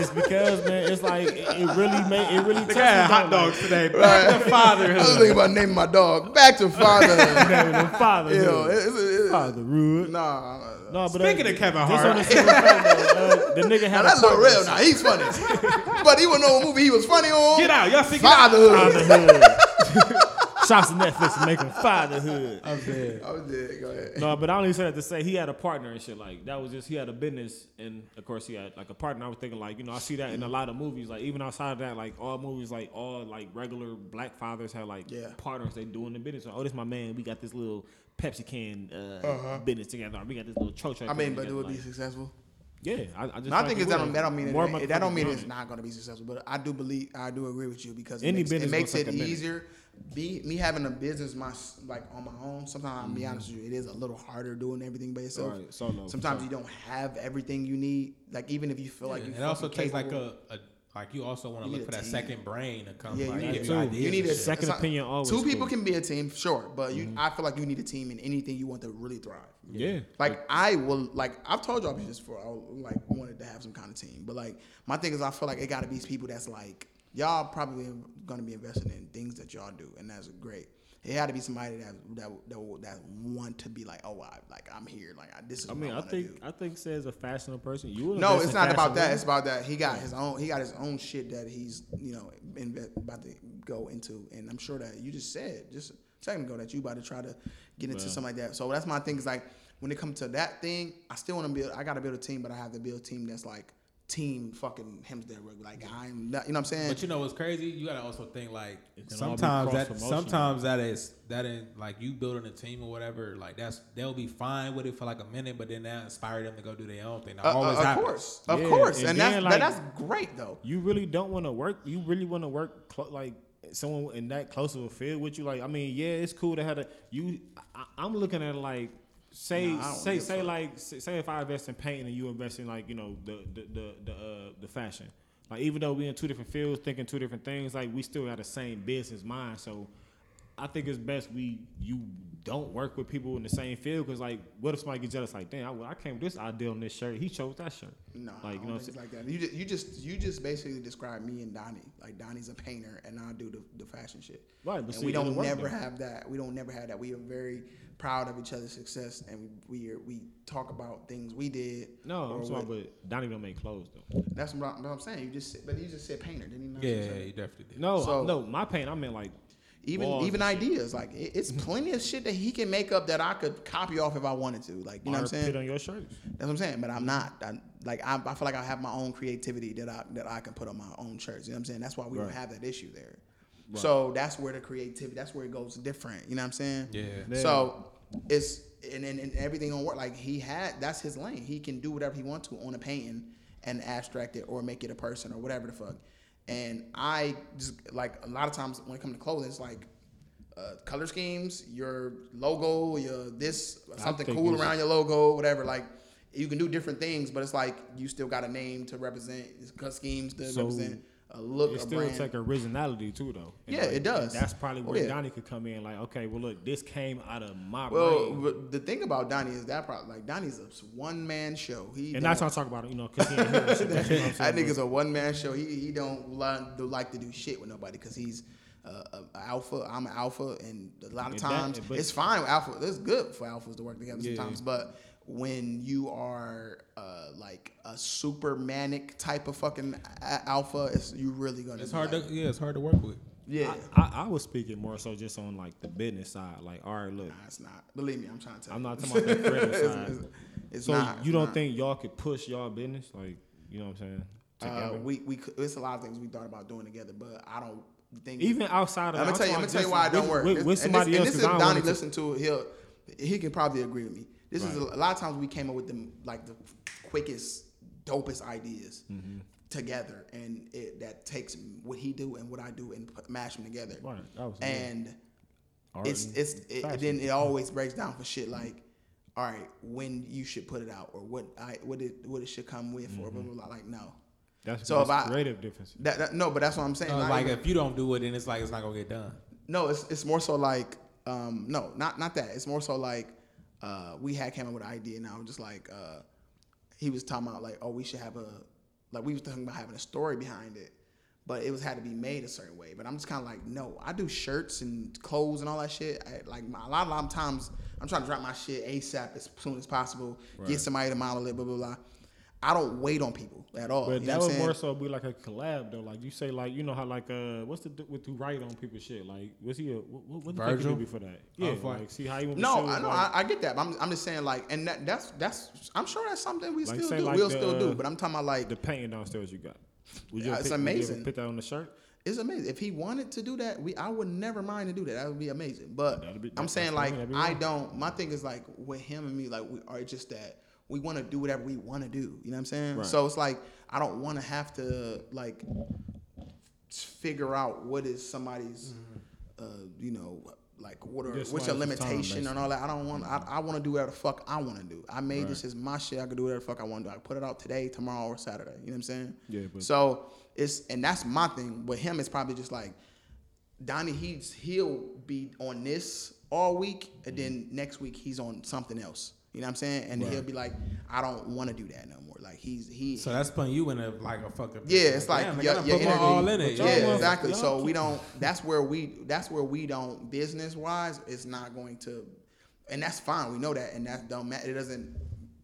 It's because man, it's like it, it really made it really. Nigga touched hot dogs today. Back to fatherhood. I was thinking about naming my dog back to father. Like, man, fatherhood. Yo, it's, it's, it's, fatherhood. nah, No, but Speaking uh, of Kevin just Hart. on a serious uh, the nigga now had that's a a little partner. real. Now he's funny, but he wasn't know what movie he was funny on. Get out, y'all see. Get out. Fatherhood. Fatherhood. Shouts to Netflix for making fatherhood. I'm dead. I'm dead. Go ahead. No, but I only said that to say he had a partner and shit. Like that was just he had a business, and of course he had like a partner. I was thinking like you know I see that in a lot of movies. Like even outside of that, like all movies, like all like regular black fathers have like Yeah. partners they doing the business. oh, this my man. We got this little Pepsi can uh, business together. We got this little choke. Uh-huh. I mean, but it would be successful. yeah. I, I just No, I think it's that it don't, that don't mean More it, that don't mean it's not going to be successful. But I do believe I do agree with you because Any it makes, it business makes it take minute. easier. Be me having a business my like on my own. Sometimes I'll be Mm-hmm. honest with you, it is a little harder doing everything by yourself. Right, solo, Sometimes solo. you don't have everything you need. Like even if you feel like you it also fucking takes like a, a like you also want to look for a that team. second brain to come. Yeah, you like, need give a you ideas You need a. Second it's not- opinion always Two people cool. can be a team, sure, but you. Mm-hmm. I feel like you need a team in anything you want to really thrive. Yeah. Like I will, like I've told y'all this before. I like wanted to have some kind of team, but like my thing is, I feel like it got to be people that's like y'all probably gonna be investing in things that y'all do, and that's great. It had to be somebody that that that, that want to be like, oh, I like I'm here, like I, this is. I mean, I wanna think do. I think says a fashionable person. You No, it's not about that. It's about that he got his own. He got his own shit that he's you know about to go into, and I'm sure that you just said just a second ago that you about to try to get into something like that. So that's my thing. Is like when it comes to that thing, I still want to build. I got to build a team, but I have to build a team that's like team fucking Hemsdale rugby. Like I'm, not, you know what I'm saying? But you know what's crazy? You gotta also think like It can sometimes that cross-promotional. sometimes that is that is like you building a team or whatever. Like that's they'll be fine with it for like a minute, but then that inspire them to go do their own thing. That Uh, uh, always of happens. course, of Yeah, course, and and, that's then, that, like- that's great though. you really don't want to work. You really want to work clo- like someone in that close of a field with you. Like, I mean, yeah, it's cool to have a you. I, I'm looking at it like. Say Nah, say say like say, say if I invest in painting and you invest in like you know the the the the, uh, the fashion. Like even though we in two different fields thinking two different things like we still got the same business mind. So I think it's best we you don't work with people in the same field because like, what if somebody gets jealous? Like, damn, I, well, I came with this idea on this shirt. He chose that shirt. No, like you know, what I'm things like that. You just, you just you just basically describe me and Donnie. Like Donnie's a painter, and I do the, the fashion shit. Right, but and see, we don't never though. have that. We don't never have that. We are very proud of each other's success, and we we, are, we talk about things we did. no, I'm sorry, what- but Donnie don't make clothes though. That's what I'm, what I'm saying. You just said, but you just said painter, didn't you? Not Yeah, say- you definitely did. No, So- no, my pain. I meant like even walls even and shit. ideas. Like it, it's mm-hmm. plenty of shit that he can make up that I could copy off if I wanted to. Like you know what I'm saying? Put on your shirts. That's what I'm saying. But I'm not. I, like I, I feel like I have my own creativity that I that I can put on my own shirts. You know what I'm saying? That's why we don't have that issue there. So that's where the creativity. That's where it goes different. You know what I'm saying? Yeah. Yeah. So it's and, and, and everything don't work. Like he had. That's his lane. He can do whatever he wants to on a painting and abstract it or make it a person or whatever the fuck. And I just like a lot of times when it comes to clothing, it's like. Uh, color schemes, your logo, your this something cool around your logo, whatever. Like you can do different things, but it's like you still got a name to represent, it's cut schemes to So, represent a look, It still brand. take originality too, though. And Yeah, like, it does. That's probably Oh, where yeah. Donnie could come in. Like, okay, well, look, this came out of my well, brain, the thing about Donnie is that probably like Donnie's a one man show. He and that's what I talk about. You know, because he ain't here. shit, but you know that nigga's a one man show. He he don't like, like to do shit with nobody because he's uh, a alpha. I'm an alpha, and a lot of And that- times but- it's fine with alpha. It's good for alphas to work together Yeah. sometimes, but when you are uh, like a super manic type of fucking a- alpha, it's you really gonna. It's be hard to yeah, it's hard to work with. Yeah. I, I, I was speaking more so just on like the business side. Like, all right, look, Nah, it's not. Believe me, I'm trying to tell I'm you. not talking about the creative It's- side. it's- it's so not, you don't not. think y'all could push y'all business? Like, you know what I'm saying? Uh, we we could- it's a lot of things we thought about doing together, but I don't think Even outside of I'm that, gonna tell you. I'm talking gonna tell you why it don't with- work. With, This- with and this- somebody and this is 'cause I if Donnie wanna- listen to it. He'll he can probably agree with me. This is a, a lot of times we came up with them like the quickest, dopest ideas Mm-hmm. together, and it, that takes what he do and what I do and put, mash them together. Right, that was- and Art it's and it's it, fashion. then it always breaks down for shit like, all right, when you should put it out or what I what it what it should come with or blah blah blah. Like no, That's So so if I- creative difference. that, that no, but that's what I'm saying. Uh, Not like if you don't do it, then it's like it's not gonna get done. no, it's it's more so like um no, not not that. It's more so like uh we had came up with an idea and I was just like uh he was talking about like oh we should have a like we was talking about having a story behind it. But it was had to be made a certain way. But I'm just kind of like, no, I do shirts and clothes and all that shit. I, like my, a lot, a lot of times, I'm trying to drop my shit ASAP as soon as possible. Get somebody to model it, blah blah blah. I don't wait on people at all. But you know that what I'm would saying? more so be like a collab though. Like you say, like you know how like uh, what's the with who write on people shit? Like was he a what, what the fuck he Virgil? do before that? Yeah, fine. like see how he went. No, I know, like, I, I get that. But I'm, I'm just saying, like, and that, that's that's. I'm sure that's something we Like, still do. like we'll the, still do. But I'm talking about like, the painting downstairs you got. Would Yeah, it's pick- would you amazing. Put that on the shirt. it's amazing. If he wanted to do that, we I would never mind to do that. That would be amazing. But be- I'm saying like fine. That'd be I don't. My thing is like with him and me, like we are just that we want to do whatever we want to do. You know what I'm saying? Right. So it's like I don't want to have to like figure out what is somebody's, uh, you know. Like what are Just what's your limitation and all that? I don't want. I, I want to do whatever the fuck I want to do. I made this Right. as my shit. I can do whatever the fuck I want to do. I put it out today, tomorrow, or Saturday. You know what I'm saying? Yeah, but- so it's and that's my thing. With him, it's probably just like Donnie. He's he'll be on this all week, and then next week he's on something else. You know what I'm saying? And he'll be like, I don't want to do that no more. Like he's he. So that's putting you in a like a fucking yeah, it's like damn, yeah, I gotta yeah, put my energy- all in it. Yeah, exactly. So we don't. That's where we. That's where we don't. Business wise, it's not going to, and that's fine. We know that, and that don't matter. It doesn't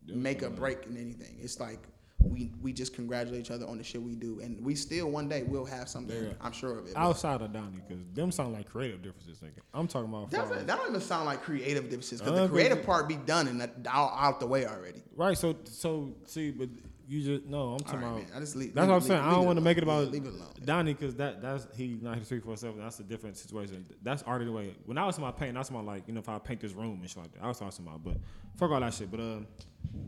make a break in anything. It's like we we just congratulate each other on the shit we do, and we still one day will have something. Yeah. I'm sure of it. Outside of Donnie, because them sound like creative differences. Nigga. I'm talking about. That, far as- that don't even sound like creative differences because Uh, the creative part be done and that, out, out the way already. Right. So so see, but you just no. I'm talking right, about. man. I just leave- that's leave- what I'm leave- saying. I don't want to make it about leave it alone. Donnie because that that's he's not here three four seven. That's a different situation. That's art already the way. When I was in my paint, that's my like you know if I paint this room and shit like that. I was talking about, but fuck all that shit. But um,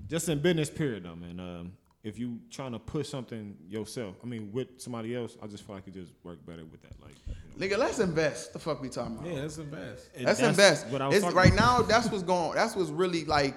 just in business period though, man. Um, if you trying to push something yourself, I mean with somebody else, I just feel like it just work better with that. Like, you know. Nigga, let's invest. The fuck we talking about? Yeah, that's the best. And That's, invest. What I was It's, right about. now, that's what's going. That's what's really like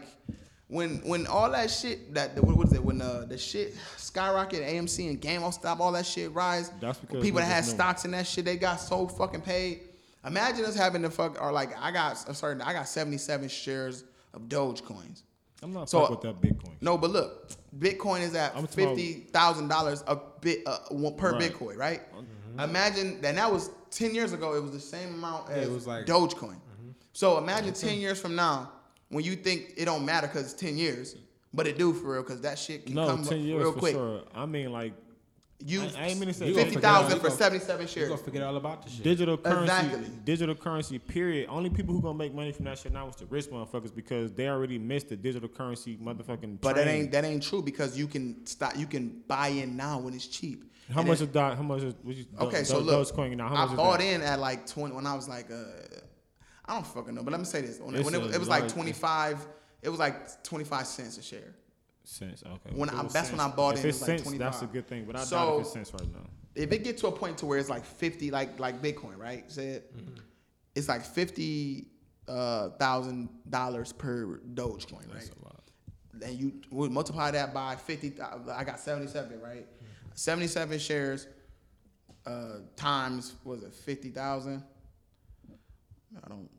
when when all that shit that what what is it when uh, the shit skyrocket AMC and GameStop all that shit rise. That's because people that had know. stocks in that shit they got so fucking paid. Imagine us having to fuck or like I got a certain I got 77 shares of Dogecoins. I'm not So- fuck with that Bitcoin. No, but look, Bitcoin is at I'm talking about- fifty thousand dollars a bit uh, per Right. Bitcoin, right? Mm-hmm. Imagine that. That was ten years ago. It was the same amount as it was like- Dogecoin. Mm-hmm. So imagine mm-hmm. ten years from now when you think it don't matter because it's ten years, but it do for real because that shit can No, come ten up years real for quick. sure. I mean, like You I- I ain't mean to say You gonna fifty forget all- thousand you for gonna- seventy seven You shares. gonna forget all about the shit. digital currency, Exactly. digital currency. Period. Only people who gonna make money from that shit now is the rich motherfuckers because they already missed the digital currency motherfucking. But that ain't that ain't true because you can stop. You can buy in now when it's cheap. How And much then- is that? How much is? What you, Okay, Do- so Do- look, Dogecoin now. How I much is bought that? in at like twenty when I was like, uh, I don't fucking know, but let me say this: when, when it, was- it was like large- twenty five, it was like twenty five cents a share. Cents. Okay. When I- it was that's when I bought if in, it it's like cents, that's a good thing. But I doubt So- if it's cents right now. If it get to a point to where it's like fifty, like like Bitcoin, right? Said it's like fifty thousand uh, dollars per Dogecoin, right? That's a lot. and you would multiply that by 50 i got 77 right 77 shares uh times was it 50000 i don't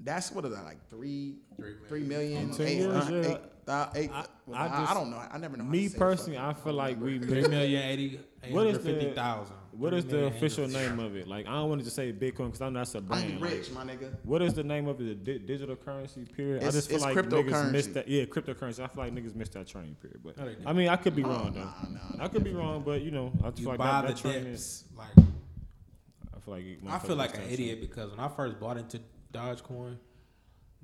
that's what is that like three Three three million In 10 eight, years, uh, yeah. eight, uh, eight- I- well, I I, I don't know i never know Me to say it, personally, I feel like we Three missed. million eighty. What is the- 850,000. What is the official name of it? Like I don't want to just say Bitcoin because I know that's a i'm brand. like, rich my nigga what is the name of it? The di- digital currency period. I just feel like niggas missed that. Yeah, cryptocurrency. I feel like niggas missed that train period. But No. I mean, I could be Oh, wrong though. nah, nah, I could be wrong, but you know, I just You feel like that, that train is. Like I feel like I feel like an idiot because when I first bought into Dogecoin,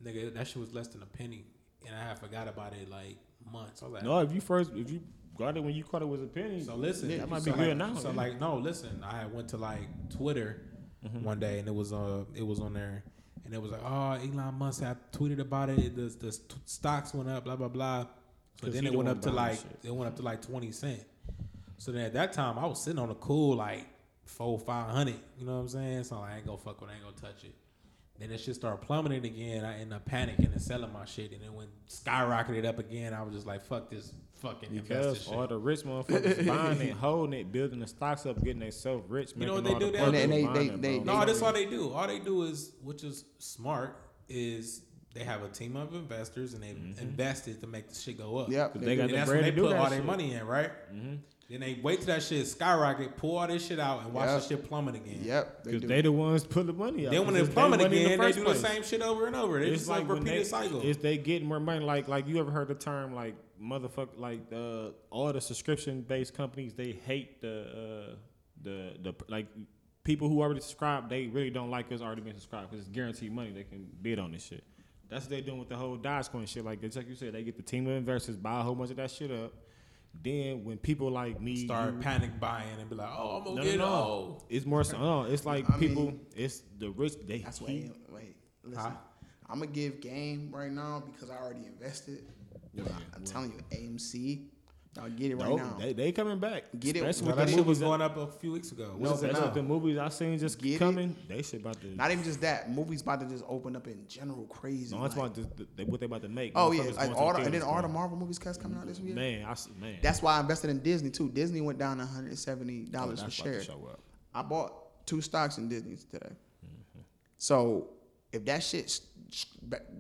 nigga, that shit was less than a penny, and I had forgot about it like months. I was like, No, if you first, if you got it when you caught it was a penny. So listen, that might so be like, good now. So yeah. like, no, listen. I went to like Twitter Mm-hmm. one day, and it was uh, it was on there, and it was like, oh, Elon Musk had tweeted about it. The the st- stocks went up, blah blah blah. So then it went up to like shit. it went up to like twenty cent. So then at that time, I was sitting on a cool like four five hundred. You know what I'm saying? So I ain't gonna fuck with, it, I ain't gonna touch it. Then it shit started plummeting again. I ended up panicking and selling my shit, and then when skyrocketed up again, I was just like, fuck this fucking invest this because shit. all the rich motherfuckers buying it, holding it, building the stocks up, getting themselves rich. You know what they all do the there? And they- they- they- it, they- No, that's all they do. All they do is, which is smart, is they have a team of investors and they mm-hmm. invested to make the shit go up. Yep, They they got do. the And that's bread when they to do put that all their money in, right? Mm-hmm. Then they wait till that shit skyrocket, pull all this shit out, and watch Yep. the shit plummet again. yep Because do. they the ones put the money out. Then when 'Cause it it's plummet their money in again, they first do the same shit over and over. They It's just like like when repeated they, cycle. Is they get more money? Like like you ever heard the term like motherfucker like uh, all the subscription based companies they hate the uh, the the like people who already subscribed they really don't like us already been subscribed because it's guaranteed money they can bid on this shit. That's what they're doing with the whole Dogecoin shit. Like it's like you said, they get the team of investors buy a whole bunch of that shit up. Then when people like me Start you- panic buying and be like, oh, I'm gonna no, get no, no. all. It's more so. No, it's like I people. mean- it's the rich. They That's he- why. Wait, listen. Huh? I'm gonna give game right now because I already invested. Yeah, I'm yeah. telling you, AMC, y'all get it right No, now. they they coming back. Get it- Especially No, with that the shit was going up a few weeks ago. No, That's now? what the movies I seen just Get it? coming. They shit about to. Not even just that. Movies about to just open up in general crazy. no, that's like- about the, the, what they about to make. oh yeah, like all the, and then all the. Marvel movies cats coming out this week. Man, I see, man. That's why I invested in Disney too. Disney went down 170 Oh, dollars that's per share. I bought two stocks in Disney today. Mm-hmm. So if that shit, sh- sh- ba-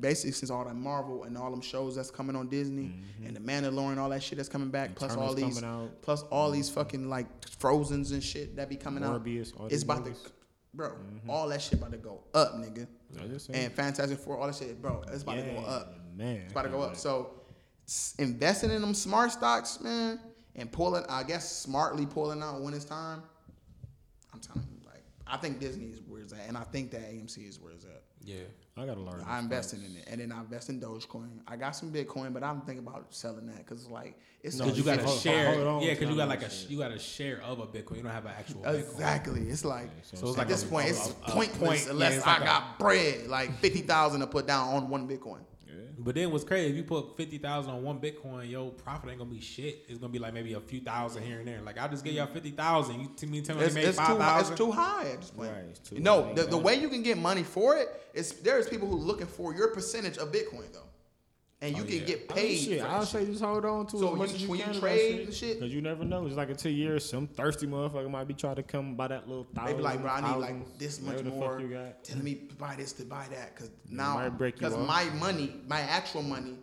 basically since all that Marvel and all them shows that's coming on Disney mm-hmm. and the Mandalorian, all that shit that's coming back, plus all these, coming out. plus all these mm-hmm. fucking like Frozen's and shit that be coming Morbius, out. It's about movies. to, bro. Mm-hmm. All that shit about to go up, nigga. I just saying. And Fantastic Four, all that shit, bro. It's about to go up. man. It's about to go up. So investing in them smart stocks, man, and pulling, I guess smartly pulling out when it's time. I'm telling you, I think Disney is where it's at, and I think that AMC is where it's at. Yeah. I gotta learn. I this invested in it, and then I invest in Dogecoin. I got some Bitcoin, but I'm thinking about selling that because it's like it's No, you got a share. hold on yeah, because you that got like a shit. you got a share of a Bitcoin. You don't have an actual Bitcoin. Exactly. It's like so So it's at like this a- point, a- it's a- a pointless point, yeah, unless it's I like a- got bread, like fifty thousand to put down on one Bitcoin. But then what's crazy? If you put fifty thousand on one Bitcoin, yo, profit ain't gonna be shit. It's gonna be like maybe a few thousand here and there. Like I'll just give y'all fifty thousand. You to me tell me It's, you made it's, too, high- it's thousand. too high at this point. Right, it's too no, high. the, the way you can get money for it is there's people who are looking for your percentage of Bitcoin though. And you Oh, can yeah. get I paid. mean, shit, I'll say just hold on to it. So as much you- as you when you can. of trade the shit- because you never know. It's like in two years, some thirsty motherfucker might be trying to come buy that little They thousand. be like, bro, I need like this much more. you got. Telling me to buy this to buy that because might now you off. my money, my actual money,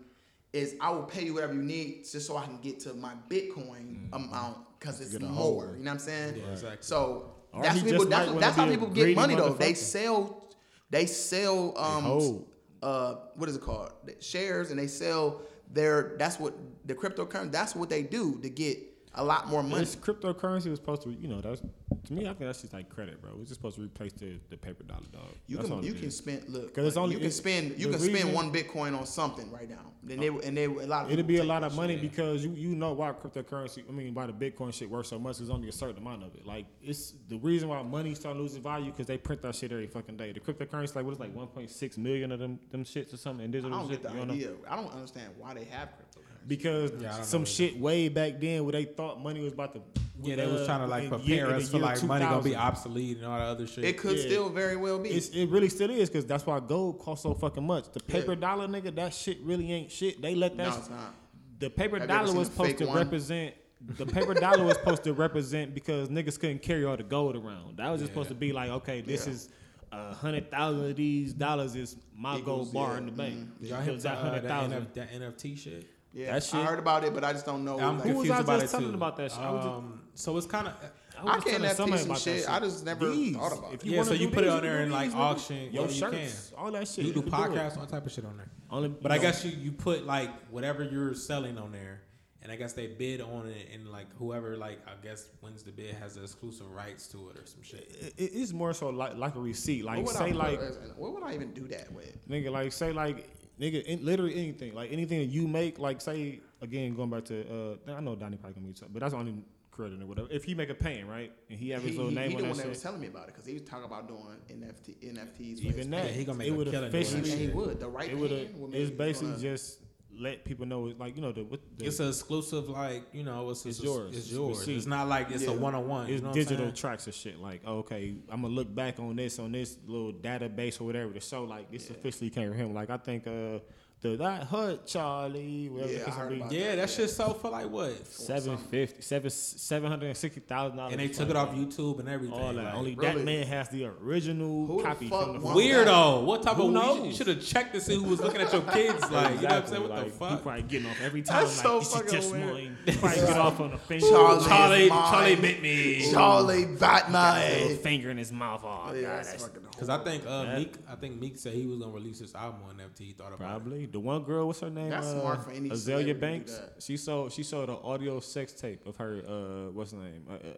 is I will pay you whatever you need just so I can get to my Bitcoin amount because it's more. hold. You know what I'm saying? Yeah, exactly. So Or that's people. That's, that's how wanna be a people get money though. They sell. They sell. Um. Uh. What is it called? Shares and they sell their. That's what the cryptocurrency. That's what they do to get a lot more money. This cryptocurrency was supposed to, you know, that's to me. I think that's just like credit, bro. It's just supposed to replace the, the paper dollar, dog. You That's can you can spend look because it's only- you can spend you can spend reason- one Bitcoin on something right now. Then they oh. and they a lot of It'll be a lot of money because you you know why cryptocurrency. I mean, why the Bitcoin shit worth so much is only a certain amount of it. Like it's the reason why money start losing value because they print that shit every fucking day. The cryptocurrency like what is like 1.6 million of them them shits or something. And I digital don't shit. get the you know? idea. I don't understand why they have cryptocurrency. Because Yeah, some know shit way back then where they thought money was about to. Yeah, they was uh, trying to like prepare year- us for like money gonna be obsolete and all that other shit. It could Yeah. still very well be. It's, it really still is because that's why gold costs so fucking much. The paper Yeah. dollar, nigga, that shit really ain't shit. They let that. No, sh- it's not. The paper Have dollar was supposed to one? represent. The paper dollar was supposed to represent because niggas couldn't carry all the gold around. That was just supposed to be like, okay, this Yeah. is a hundred thousand of these dollars is my Equals, gold bar yeah, in the bank. mhm. Y'all Because hit that uh, hundred that. NF, that NFT shit? Yeah, that shit- I heard about it, but I just don't know. I'm like, Who was confused I about just it telling too. about that shit? I Um, so it's kind of I was can't telling NFT somebody some about that shit. I just never These. thought about it. If it. Yeah, wanna so you put it on there and, like, these, auction, your yeah, you shirts, all that shit. you do can podcasts, it. all type of shit on there. Only, But I no. guess you you put like whatever you're selling on there, and I guess they bid on it, and like whoever like I guess wins the bid has the exclusive rights to it or some shit. it, it's more so like like a receipt. Like say I like what would I even do that with? nigga, like say like nigga, in, literally anything, like anything that you make, like say again going back to uh, I know Donnie probably gonna be, but that's the only credit or whatever. If he make a painting, right, and he have his he, little name he on the that one that was telling me about it because he was talking about doing NFT, NFTs. even that Yeah, he gonna make it a would killing officially, he would. The right it would hand would it's basically gonna- just let people know, it's like you know the, what the It's an exclusive, like you know, it's, It's it's yours. It's yours. receipt. It's not like it's Yeah. a one on one. it's digital tracks and shit. Like, oh, okay, I'm gonna look back on this on this little database or whatever to show like this officially came from him. Like, I think uh the that hut Charlie, whatever Yeah, the I case heard may be, about Yeah, that shit sold for like what? seven fifty, seven seven hundred and sixty thousand dollars. And they took it off YouTube and everything. All that. like- Only really? that man has the original Who the copy fuck from the wants phone. Weirdo. What type Who of knows? You should have checked to see who was looking at your kids. Like, you know what I'm saying? What like, the He fuck? probably getting off every time. That's like, so this is fucking just weird. probably get off on the finger. Charlie. Charlie. Charlie bit me. Charlie Little Batman. finger in his mouth. Oh, Yeah, God, that's that's fucking Because I think uh, That- Meek, I think Meek said he was gonna release his album on NFT. He thought about it. Probably the one girl. What's her name? That's uh, smart for any Azealia celebrity to do Banks. She sold. She sold an audio sex tape of her. Uh, what's her name? Uh, uh,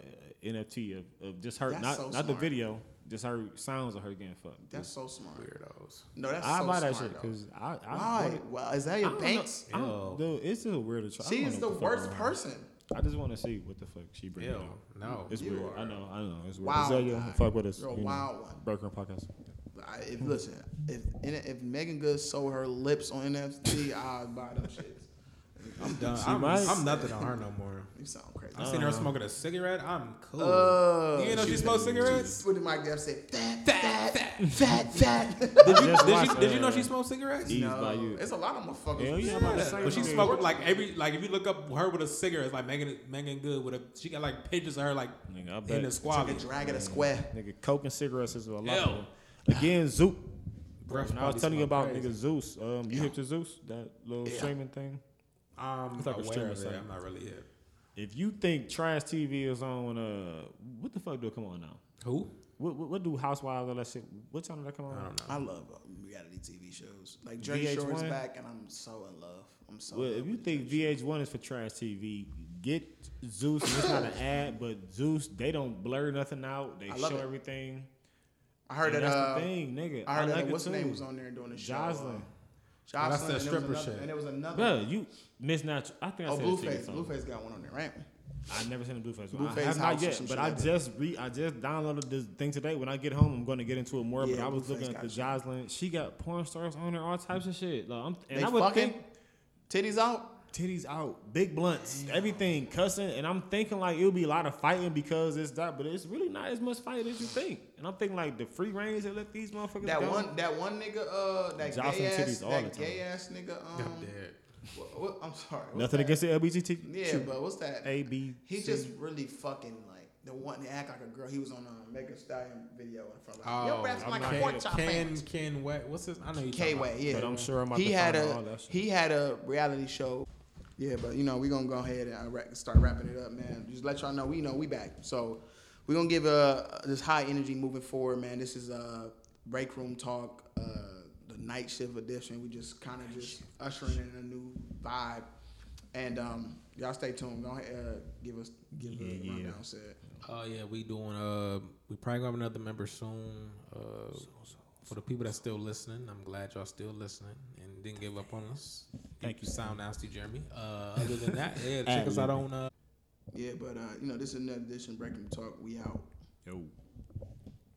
NFT of, of just her. That's not so not the video. Just her sounds of her getting fucked. That's so smart. Weirdos. No, that's I so buy that smart, shit because I. I Why? wanna- Well, I Azealia don't know. Banks. I dude, it's just weird to try. I She don't is the what worst going on. person. I just want to see what the fuck she bring Ew, no. It's You weird. are I know. I know. It's weird. wild Azealia, guy. fuck with us. You're a you know. wild one. Broker podcast. I, if, listen, if if Meagan Good sold her lips on NFT, I'd buy them shits. I'm done. I'm. I'm nothing on her no more. You sound crazy. I seen her smoking a cigarette. I'm cool. Uh, you know she she's- smoked cigarettes? What did Mike Epps say? Fat, fat, fat, fat, fat. Did you, did, you, watched, did you know she smoked cigarettes? Ease by you. It's a lot of motherfuckers. Hell who yeah, smoke about to that. say, But she smoked like every like if you look up her with a cigarette, it's like Megan Meagan Good with a she got like pictures of her like Nigga, I in the squad. Took a drag at a square. Nigga, coke and cigarettes is a lot. Ew. of them. Again, Zoop. Breath I was telling you about crazy. nigga Zeus. Um, you hip to Zeus? That little Yeah. streaming thing. I'm like aware of it. I'm not really hip. If you think trash TV is on, uh, what the fuck do it come on now? Who? What, what, what do Housewives all that shit? What channel that come on? I don't know. I love uh, reality TV shows. Like Jersey Shore is back, and I'm so in love. I'm so. Well, in love if you think VH1 is for trash TV, get Zeus. And it's not an ad, but Zeus, they don't blur nothing out. They I show it. everything. I heard And that. that's Uh, the thing, nigga. I heard like that. it What's her too. name was on there doing the show? Jocelyn. Oh, that's Jocelyn. that and there was stripper another- shit. And there was another. Bro, you misnatural. I think I oh, said it to you Blueface. Blueface got one on there, right? I never seen a Blueface. one. Blueface I have House not yet, but I like that. just re I just downloaded this thing today. When I get home, I'm going to get into it more. but I was Blueface looking at the shit. Jocelyn. She got porn stars on her, all types of shit. Like, I'm, and They I would fucking think titties out. Titties out, big blunts, everything, cussing, and I'm thinking like it'll be a lot of fighting because it's that, but it's really not as much fight as you think. And I'm thinking like the free range that let these motherfuckers That go. one, that one nigga, uh, that Jostling gay ass, titties all that the time. gay ass nigga. Um, I'm dead. what, what, I'm sorry. Nothing that? against the LBGT. Yeah, but what's that? A B. He just really fucking like the one that act like a girl. He was on a Megan Stallion video in front of like, Oh, your breasts I'm like not- a pork chop Ken. Ken Wet. What's his? I know you. K talking Way, yeah. But I'm sure I'm about he to had find a all that shit. he had a reality show. Yeah, but you know we're gonna go ahead and uh, start wrapping it up, man. Just let y'all know we know we back. So we're gonna give uh, this high energy moving forward, man. This is uh, break room talk, uh, the night shift edition. We just kind of just ushering in a new vibe, and um, y'all stay tuned. Go ahead, uh, give us give Yeah, a yeah. rundown. Said. Oh yeah, we doing. Uh, we probably gonna have another member soon. Uh, for the people that's still listening, I'm glad y'all still listening and didn't give up on us. Thank you. Sound nasty, Jeremy. Uh, other than that, yeah, check us out on. Uh, Yeah, but uh, you know this is another edition of Breaking Talk. We out. Yo.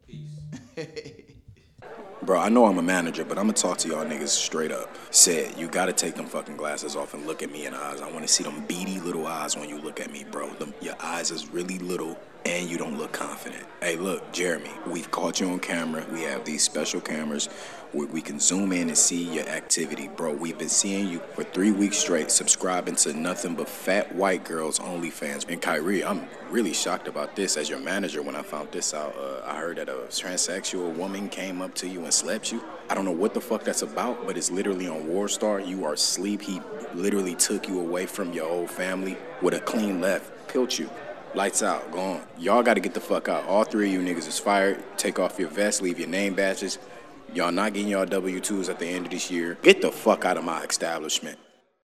Peace. Bro, I know I'm a manager, but I'm gonna talk to y'all niggas straight up. Said, you gotta take them fucking glasses off and look at me in the eyes. I wanna see them beady little eyes when you look at me, bro. Them, your eyes is really little and you don't look confident. Hey, look, Jeremy, we've caught you on camera. We have these special cameras we can zoom in and see your activity, bro. We've been seeing you for three weeks straight, subscribing to nothing but fat white girls OnlyFans. And Kyrie, I'm really shocked about this as your manager when I found this out. Uh, I heard that a transsexual woman came up to you and slept you. I don't know what the fuck that's about, but it's literally on WorldStar. You are asleep. He literally took you away from your old family with a clean left, killed you. Lights out, gone. Y'all gotta get the fuck out. All three of you niggas is fired. Take off your vest, leave your name badges. Y'all not getting y'all W 2s at the end of this year. Get the fuck out of my establishment.